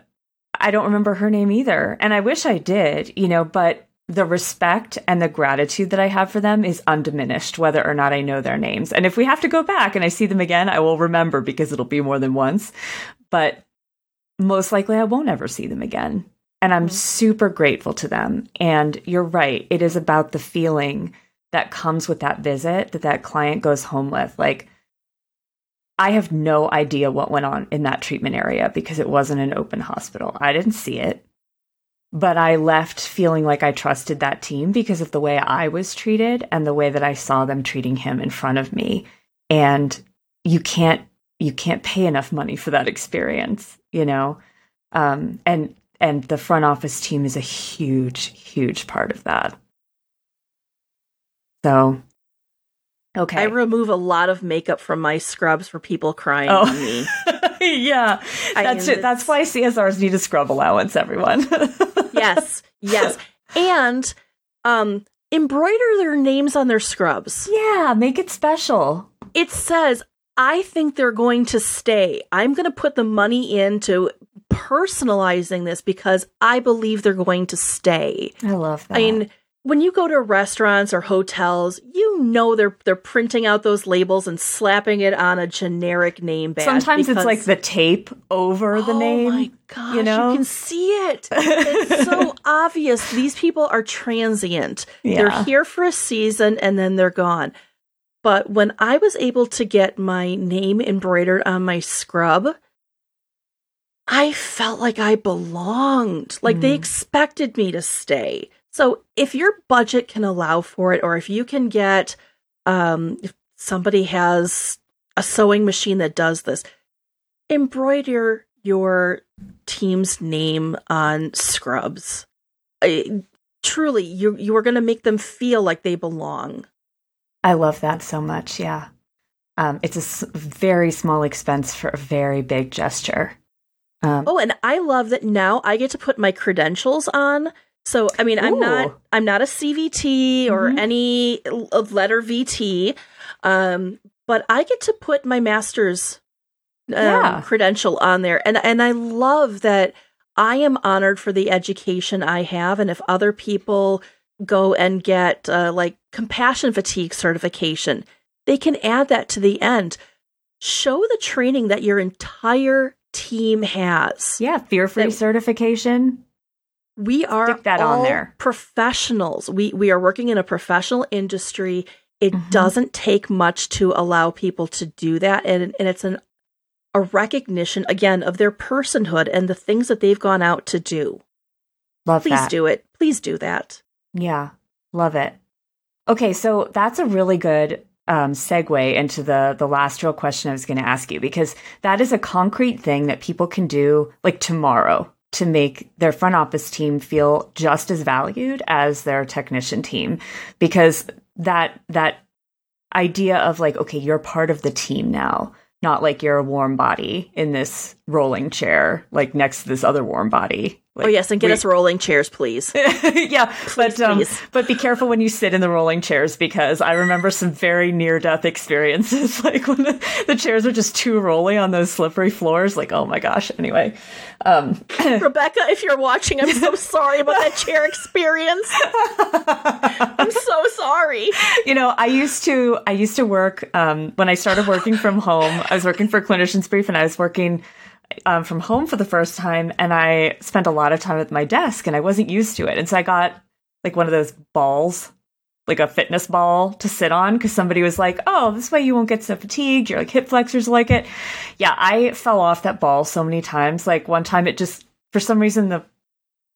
I don't remember her name either. And I wish I did, you know, but the respect and the gratitude that I have for them is undiminished, whether or not I know their names. And if we have to go back and I see them again, I will remember because it'll be more than once. But most likely I won't ever see them again. And I'm mm-hmm. super grateful to them. And you're right, it is about the feeling that comes with that visit that that client goes home with. Like, I have no idea what went on in that treatment area because it wasn't an open hospital. I didn't see it. But I left feeling like I trusted that team because of the way I was treated and the way that I saw them treating him in front of me. And you can't you can't pay enough money for that experience, you know? Um, and and the front office team is a huge, huge part of that. So Okay. I remove a lot of makeup from my scrubs for people crying oh. on me. [laughs] yeah. That's it. That's why CSRs need a scrub allowance, everyone. [laughs] yes. Yes. And um embroider their names on their scrubs. Yeah, make it special. It says, I think they're going to stay. I'm going to put the money into personalizing this because I believe they're going to stay. I love that. I mean, when you go to restaurants or hotels, you know they're they're printing out those labels and slapping it on a generic name badge. Sometimes it's like the tape over the oh name. Oh my gosh, you, know? you can see it. It's so [laughs] obvious. These people are transient. Yeah. They're here for a season and then they're gone. But when I was able to get my name embroidered on my scrub, I felt like I belonged. Like mm. they expected me to stay. So if your budget can allow for it, or if you can get, um, if somebody has a sewing machine that does this, embroider your team's name on scrubs. I, truly, you you are going to make them feel like they belong. I love that so much. Yeah, um, it's a s- very small expense for a very big gesture. Um, oh, and I love that now I get to put my credentials on so I mean, I'm not I'm not a CVT or mm-hmm. any letter VT, um, but I get to put my master's um, yeah. credential on there, and and I love that I am honored for the education I have, and if other people go and get uh, like compassion fatigue certification, they can add that to the end. Show the training that your entire team has. Yeah, fear free certification we are Stick that on there. professionals. We we are working in a professional industry. It mm-hmm. doesn't take much to allow people to do that, and and it's an a recognition again of their personhood and the things that they've gone out to do. Love Please that. do it. Please do that. Yeah, love it. Okay, so that's a really good um, segue into the the last real question I was going to ask you because that is a concrete thing that people can do like tomorrow to make their front office team feel just as valued as their technician team. Because that that idea of like okay you're part of the team now not like you're a warm body in this rolling chair like next to this other warm body like, oh yes, and get we, us rolling chairs, please. [laughs] yeah, please, but um, please. but be careful when you sit in the rolling chairs because I remember some very near death experiences, [laughs] like when the, the, chairs are just too rolly on those slippery floors. Like, oh my gosh. Anyway, um, [clears throat] Rebecca, if you're watching, I'm so [laughs] sorry about that chair experience. I'm so sorry. You know, I used to I used to work um, when I started working from home. I was working for Clinician's Brief, and I was working um, from home for the first time and I spent a lot of time at my desk and I wasn't used to it. And so I got like one of those balls, like a fitness ball to sit on because somebody was like, oh, this way you won't get so fatigued. Your like hip flexors like it. Yeah, I fell off that ball so many times. Like one time it just, for some reason, the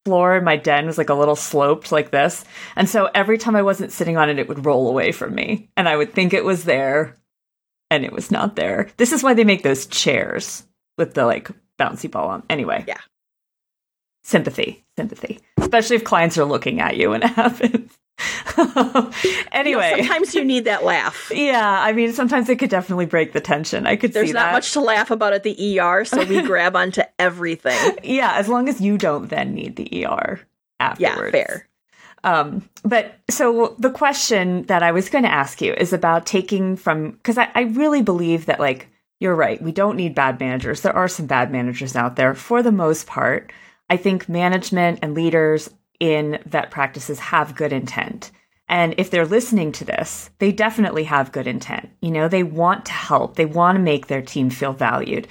floor in my den was like a little sloped like this. And so every time I wasn't sitting on it, it would roll away from me. And I would think it was there and it was not there. This is why they make those chairs with the like bouncy ball on. Anyway. Yeah. Sympathy. Sympathy. Especially if clients are looking at you when it happens. anyway, you know, sometimes you need that laugh. [laughs] Yeah, I mean, sometimes it could definitely break the tension. I could. See that. There's not that. much to laugh about at the ER, so we [laughs] grab onto everything. Yeah, as long as you don't then need the ER afterwards. Yeah, fair. Um, but so the question that I was going to ask you is about taking from because I, I really believe that like you're right, we don't need bad managers. There are some bad managers out there for the most part. I think management and leaders in vet practices have good intent. And if they're listening to this, they definitely have good intent. You know, they want to help, they want to make their team feel valued.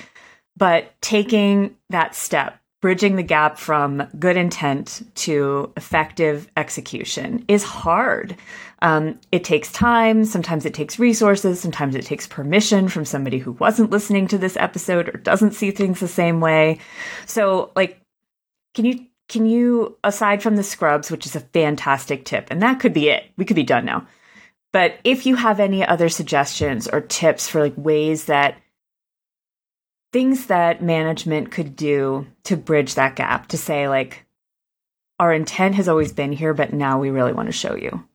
But taking that step, bridging the gap from good intent to effective execution is hard. Um, it takes time. Sometimes it takes resources. Sometimes it takes permission from somebody who wasn't listening to this episode or doesn't see things the same way. So, like, can you can you, aside from the scrubs, which is a fantastic tip, and that could be it, we could be done now. But if you have any other suggestions or tips for like ways that things that management could do to bridge that gap, to say, like, our intent has always been here, but now we really want to show you.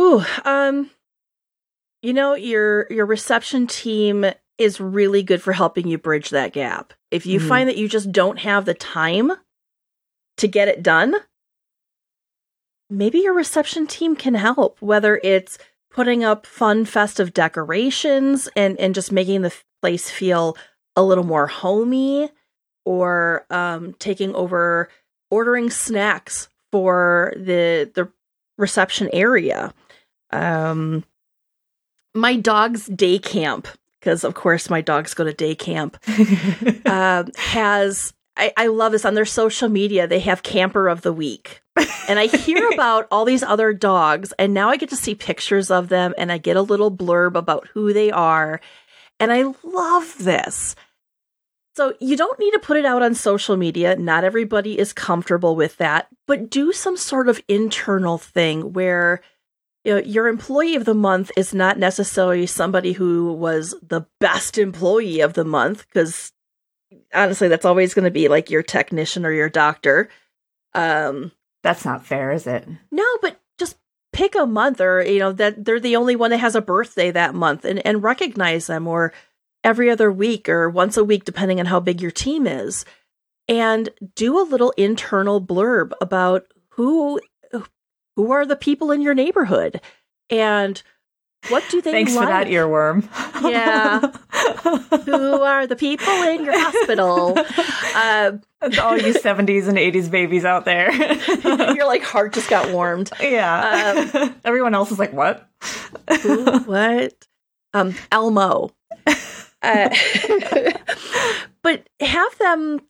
Ooh, um, you know, your your reception team is really good for helping you bridge that gap. If you mm-hmm. find that you just don't have the time to get it done, maybe your reception team can help, whether it's putting up fun festive decorations and, and just making the place feel a little more homey or um, taking over ordering snacks for the the reception area. Um, my dog's day camp because of course my dogs go to day camp, [laughs] um, has I, I love this on their social media. They have camper of the week. and I hear [laughs] about all these other dogs, and now I get to see pictures of them and I get a little blurb about who they are. And I love this. So you don't need to put it out on social media. Not everybody is comfortable with that, but do some sort of internal thing where you know, your employee of the month is not necessarily somebody who was the best employee of the month, because honestly, that's always going to be like your technician or your doctor. Um, that's not fair, is it? No, but just pick a month, or you know that they're the only one that has a birthday that month, and and recognize them, or every other week, or once a week, depending on how big your team is, and do a little internal blurb about who who are the people in your neighborhood and what do they Thanks like? for that earworm. yeah. [laughs] Who are the people in your hospital? Uh, All you [laughs] 70s and 80s babies out there. [laughs] your like heart just got warmed. Yeah. Um, Everyone else is like, what? Who, what? Um, Elmo. Uh, but have them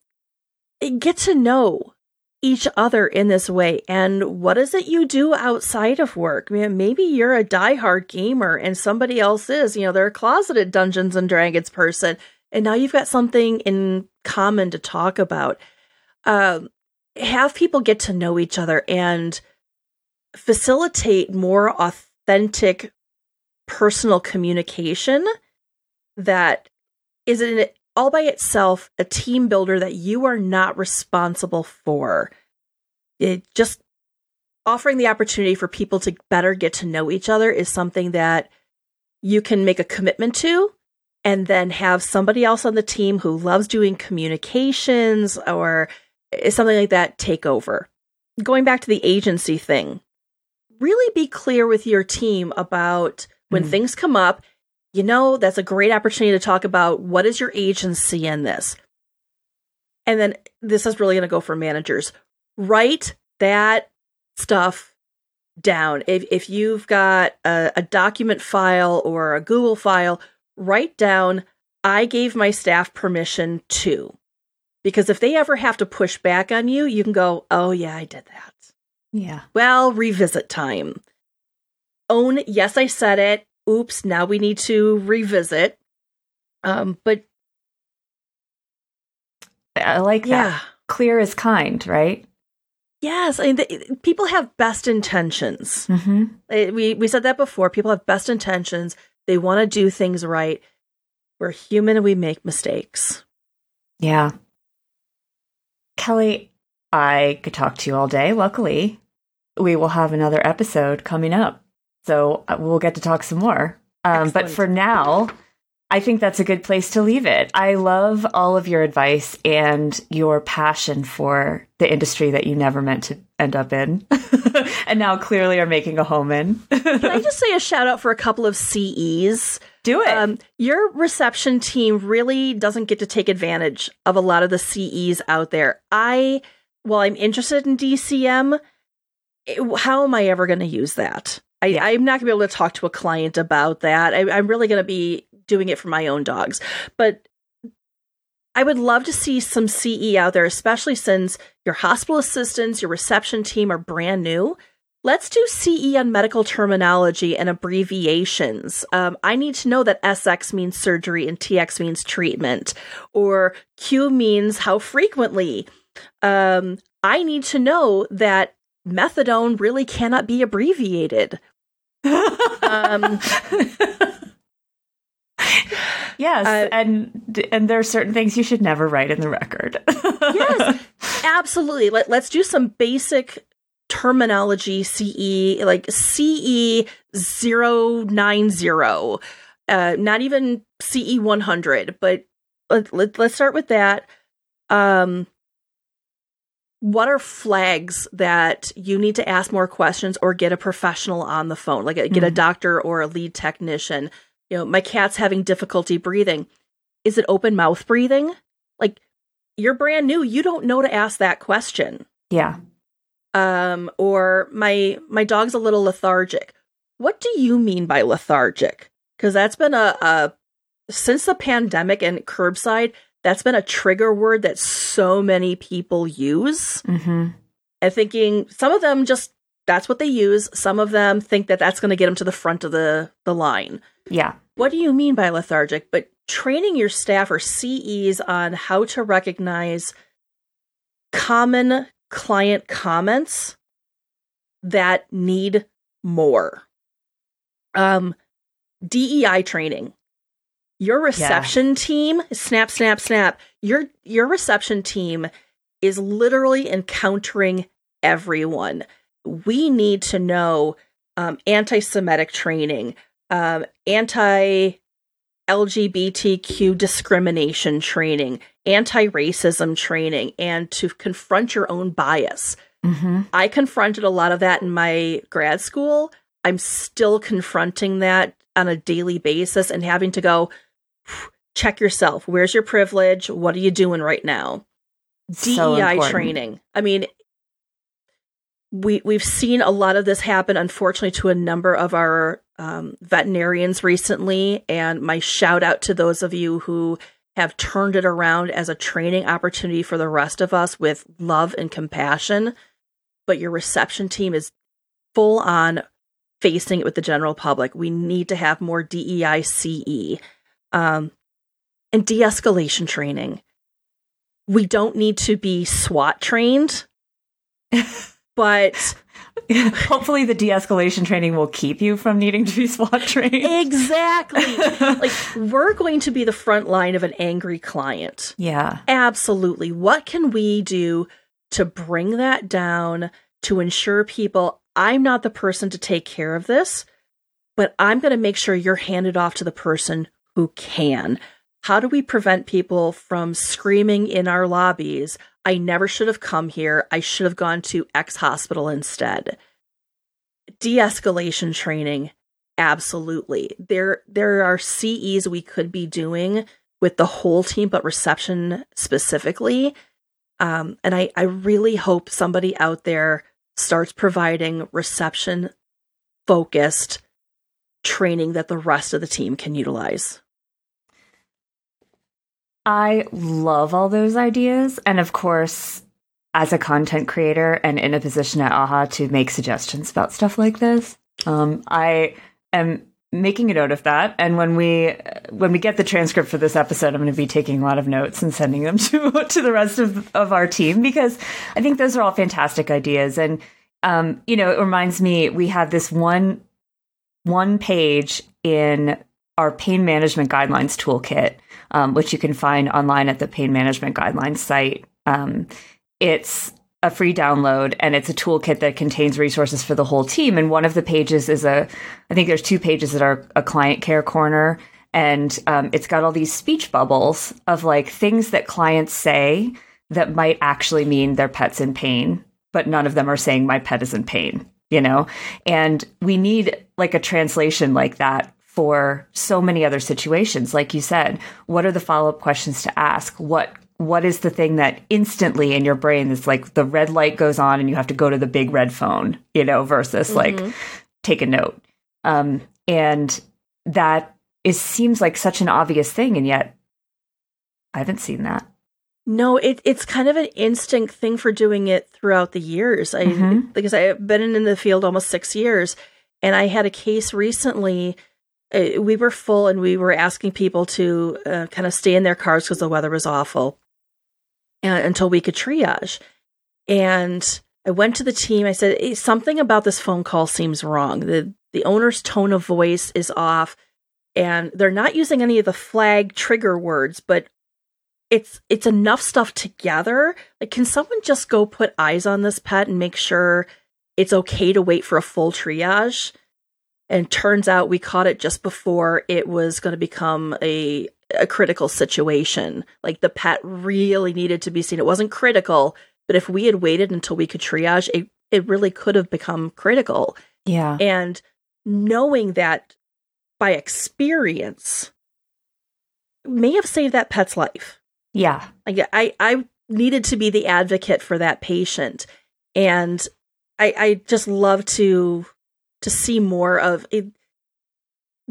get to know each other in this way. And what is it you do outside of work? I mean, maybe you're a diehard gamer and somebody else is, you know, they're a closeted Dungeons and Dragons person. And now you've got something in common to talk about. Um, have people get to know each other and facilitate more authentic personal communication that is an all by itself a team builder that you are not responsible for. It just offering the opportunity for people to better get to know each other is something that you can make a commitment to and then have somebody else on the team who loves doing communications or something like that take over. Going back to the agency thing, really be clear with your team about when mm. things come up you know, that's a great opportunity to talk about what is your agency in this. And then this is really going to go for managers. Write that stuff down. If, if you've got a, a document file or a Google file, write down I gave my staff permission to. Because if they ever have to push back on you, you can go, oh, yeah, I did that. Yeah. Well, revisit time. Own, yes, I said it. Oops, now we need to revisit. Um, but I like yeah. that. Clear is kind, right? Yes, I mean, the, people have best intentions. Mm-hmm. Uh, We we said that before. People have best intentions. They want to do things right. We're human and we make mistakes. Yeah. Kelly, I could talk to you all day. Luckily, we will have another episode coming up. So uh, we'll get to talk some more. Um, but for now, I think that's a good place to leave it. I love all of your advice and your passion for the industry that you never meant to end up in [laughs] and now clearly are making a home in. Can I [laughs] just say a shout out for a couple of CEs? Do it. Um, your reception team really doesn't get to take advantage of a lot of the CEs out there. I, while I'm interested in DCM, how am I ever going to use that? I, Yeah. I'm not going to be able to talk to a client about that. I, I'm really going to be doing it for my own dogs. But I would love to see some CE out there, especially since your hospital assistants, your reception team are brand new. Let's do CE on medical terminology and abbreviations. Um, I need to know that SX means surgery and TX means treatment, or Q means how frequently. Um, I need to know that methadone really cannot be abbreviated. Um, yes, uh, and and there are certain things you should never write in the record. yes, [laughs] absolutely. Let, let's do some basic terminology CE, like CE 090, uh, not even CE 100, but let, let, let's start with that. Um, what are flags that you need to ask more questions or get a professional on the phone, like a, get a doctor or a lead technician? You know, my cat's having difficulty breathing. Is it open mouth breathing? Like, you're brand new. You don't know to ask that question. yeah. Um, or my my dog's a little lethargic. What do you mean by lethargic? Because that's been a, a since the pandemic and curbside, that's been a trigger word that so many people use. hmm And thinking some of them just that's what they use. Some of them think that that's going to get them to the front of the the line. Yeah. What do you mean by lethargic? But training your staff or CEs on how to recognize common client comments that need more. Um, DEI training. Your reception team, snap, snap, snap. Your your reception team is literally encountering everyone. We need to know um, anti-Semitic training, um, anti LGBTQ discrimination training, anti racism training, and to confront your own bias. hmm I confronted a lot of that in my grad school. I'm still confronting that on a daily basis and having to go check yourself. Where's your privilege? What are you doing right now? So DEI important. training. I mean, we we've seen a lot of this happen, unfortunately, to a number of our um, veterinarians recently. And my shout out to those of you who have turned it around as a training opportunity for the rest of us with love and compassion. But your reception team is full on facing it with the general public. We need to have more DEI CE um, and de escalation training we don't need to be SWAT trained, [laughs] but Hopefully, the de-escalation training will keep you from needing to be SWAT trained. exactly [laughs] like we're going to be the front line of an angry client. yeah. Absolutely. What can we do to bring that down to ensure people I'm not the person to take care of this, but I'm going to make sure you're handed off to the person who can. How do we prevent people from screaming in our lobbies, I never should have come here. I should have gone to X hospital instead? De escalation training, absolutely. There, there are CEs we could be doing with the whole team, but reception specifically. Um, and I, I really hope somebody out there starts providing reception focused training that the rest of the team can utilize. I love all those ideas. And of course, as a content creator and in a position at AAHA to make suggestions about stuff like this, um, I am making a note of that. And when we when we get the transcript for this episode, I'm going to be taking a lot of notes and sending them [laughs] to to the rest of of our team because I think those are all fantastic ideas. And um, you know, it reminds me we have this one one page in our pain management guidelines toolkit, um, which you can find online at the pain management guidelines site. Um, it's a free download and it's a toolkit that contains resources for the whole team. And one of the pages is a, I think there's two pages that are a client care corner. And um, it's got all these speech bubbles of like things that clients say that might actually mean their pet's in pain, but none of them are saying my pet is in pain, you know? And we need like a translation like that for so many other situations. Like you said, what are the follow up questions to ask? What what is the thing that instantly in your brain is like the red light goes on and you have to go to the big red phone, you know, versus mm-hmm. like take a note. Um, and that is seems like such an obvious thing, and yet I haven't seen that. No, it, it's kind of an instinct thing for doing it throughout the years. I mm-hmm. because I've been in the field almost six years, and I had a case recently. Uh, we were full, and we were asking people to uh, kind of stay in their cars because the weather was awful and, until we could triage. And I went to the team. I said, hey, something about this phone call seems wrong. The the owner's tone of voice is off, and they're not using any of the flag trigger words, but it's it's enough stuff together. Like, can someone just go put eyes on this pet and make sure it's okay to wait for a full triage? And turns out we caught it just before it was going to become a a critical situation. Like the pet really needed to be seen. It wasn't critical, but if we had waited until we could triage, it, it really could have become critical. Yeah. And knowing that by experience may have saved that pet's life. Yeah. I, I, I needed to be the advocate for that patient. And I, I just love to to see more of it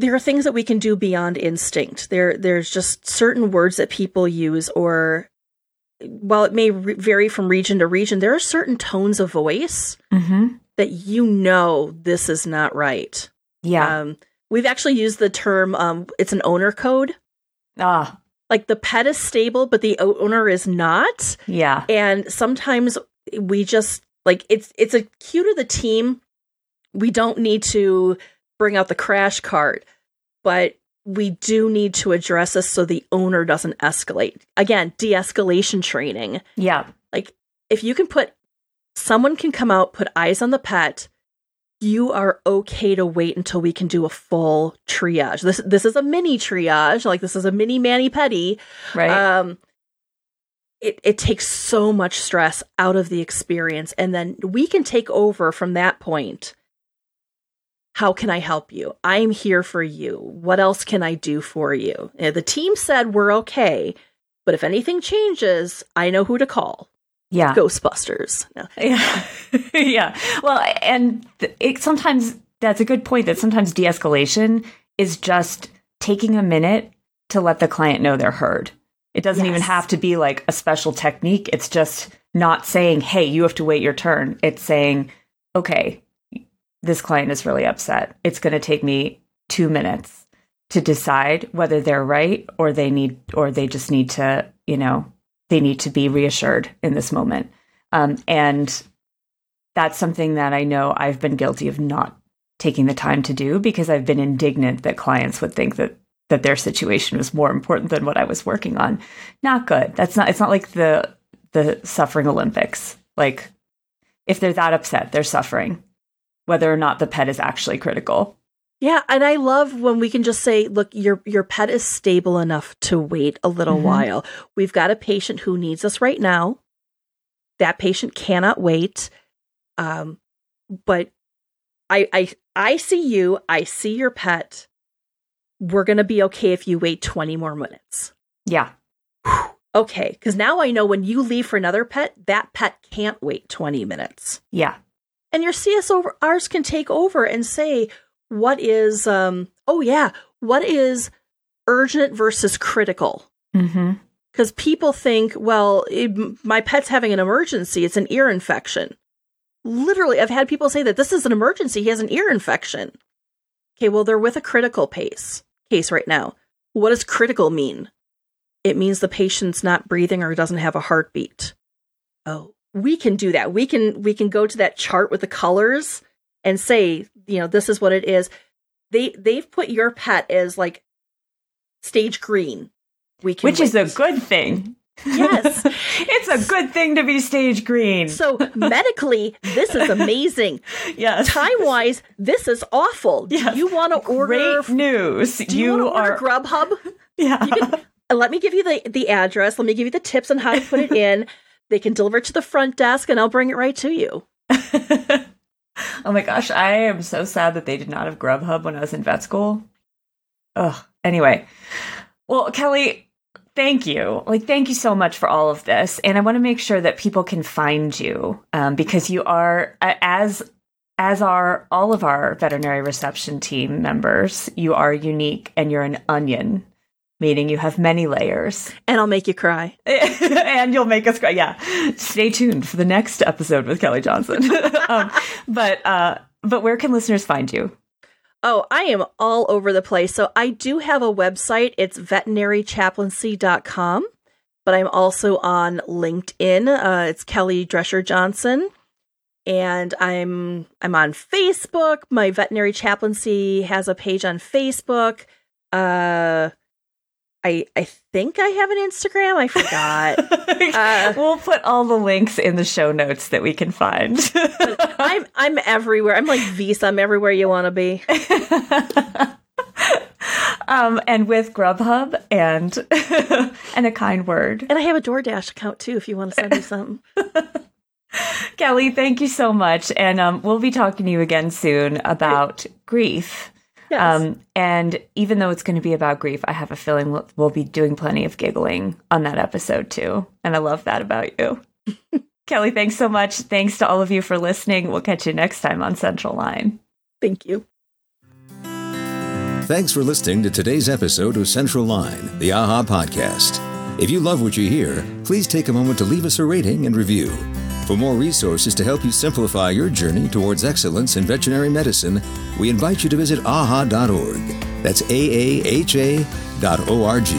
there are things that we can do beyond instinct. There, there's just certain words that people use, or while it may re- vary from region to region, there are certain tones of voice mm-hmm. that you know this is not right. Yeah. Um, we've actually used the term, um, it's an owner code. Ah. Like the pet is stable, but the owner is not. Yeah. And sometimes we just, like, it's, it's a cue to the team. We don't need to bring out the crash cart, but we do need to address this so the owner doesn't escalate. Again, de escalation training. Yeah. Like if you can put someone can come out, put eyes on the pet, you are okay to wait until we can do a full triage. This this is a mini triage, like this is a mini mani pedi. Right. Um it, it takes so much stress out of the experience and then we can take over from that point how can I help you? I'm here for you. What else can I do for you? And the team said we're okay, but if anything changes, I know who to call. Yeah. Ghostbusters. No. [laughs] Yeah. yeah. Well, and it sometimes that's a good point that sometimes de escalation is just taking a minute to let the client know they're heard. It doesn't yes. even have to be like a special technique. It's just not saying, hey, you have to wait your turn. It's saying, okay, this client is really upset. It's going to take me two minutes to decide whether they're right or they need, or they just need to, you know, they need to be reassured in this moment. Um, and that's something that I know I've been guilty of not taking the time to do because I've been indignant that clients would think that that their situation was more important than what I was working on. Not good. That's not it's not like the the suffering Olympics. Like if they're that upset, they're suffering whether or not the pet is actually critical. Yeah, and I love when we can just say, look, your your pet is stable enough to wait a little mm-hmm. while. We've got a patient who needs us right now. That patient cannot wait. Um, but I I I see you, I see your pet. We're going to be okay if you wait 20 more minutes. Yeah. Okay, cuz now I know when you leave for another pet, that pet can't wait 20 minutes. Yeah. And your CSRs can take over and say, what is, um, oh yeah, what is urgent versus critical? Because mm-hmm. People think, well, it, my pet's having an emergency. It's an ear infection. Literally, I've had people say that this is an emergency. He has an ear infection. Okay, well, they're with a critical pace case right now. What does critical mean? It means the patient's not breathing or doesn't have a heartbeat. Oh, we can do that. We can we can go to that chart with the colors and say, you know, this is what it is. They they've put your pet as like stage green. We can Which wait. is a good thing. Yes. [laughs] it's a good thing to be stage green. So medically, this is amazing. [laughs] yes. Time wise, this is awful. Yes. Do you want to order Great news. Do you, you are Grubhub? [laughs] Yeah. Can, uh, let me give you the, the address. Let me give you the tips on how to put it in. They can deliver it to the front desk and I'll bring it right to you. [laughs] oh my gosh, I am so sad that they did not have Grubhub when I was in vet school. Ugh. Anyway. Well, Kelly, thank you. Like, thank you so much for all of this. And I want to make sure that people can find you um, because you are, as as are all of our veterinary reception team members, you are unique and you're an onion, meaning you have many layers. And I'll make you cry. [laughs] and you'll make us cry. Yeah. Stay tuned for the next episode with Kelly Johnson. [laughs] um, but uh, but where can listeners find you? Oh, I am all over the place. So I do have a website. It's veterinarychaplaincy.com, but I'm also on LinkedIn. Uh, it's Kelly Drescher Johnson. And I'm I'm on Facebook. My veterinary chaplaincy has a page on Facebook. Uh I I think I have an Instagram. I forgot. [laughs] uh, we'll put all the links in the show notes that we can find. [laughs] I'm I'm everywhere. I'm like Visa. I'm everywhere you want to be. [laughs] um, and with Grubhub and and a kind word. And I have a DoorDash account too. If you want to send me something. Kelly, thank you so much, and um, we'll be talking to you again soon about grief. Yes. Um, and even though it's going to be about grief, I have a feeling we'll, we'll be doing plenty of giggling on that episode too. And I love that about you. [laughs] Kelly, thanks so much. Thanks to all of you for listening. We'll catch you next time on Central Line. Thank you. Thanks for listening to today's episode of Central Line, the AAHA podcast. If you love what you hear, please take a moment to leave us a rating and review. For more resources to help you simplify your journey towards excellence in veterinary medicine, we invite you to visit aaha.org. That's A A H A dot O R G.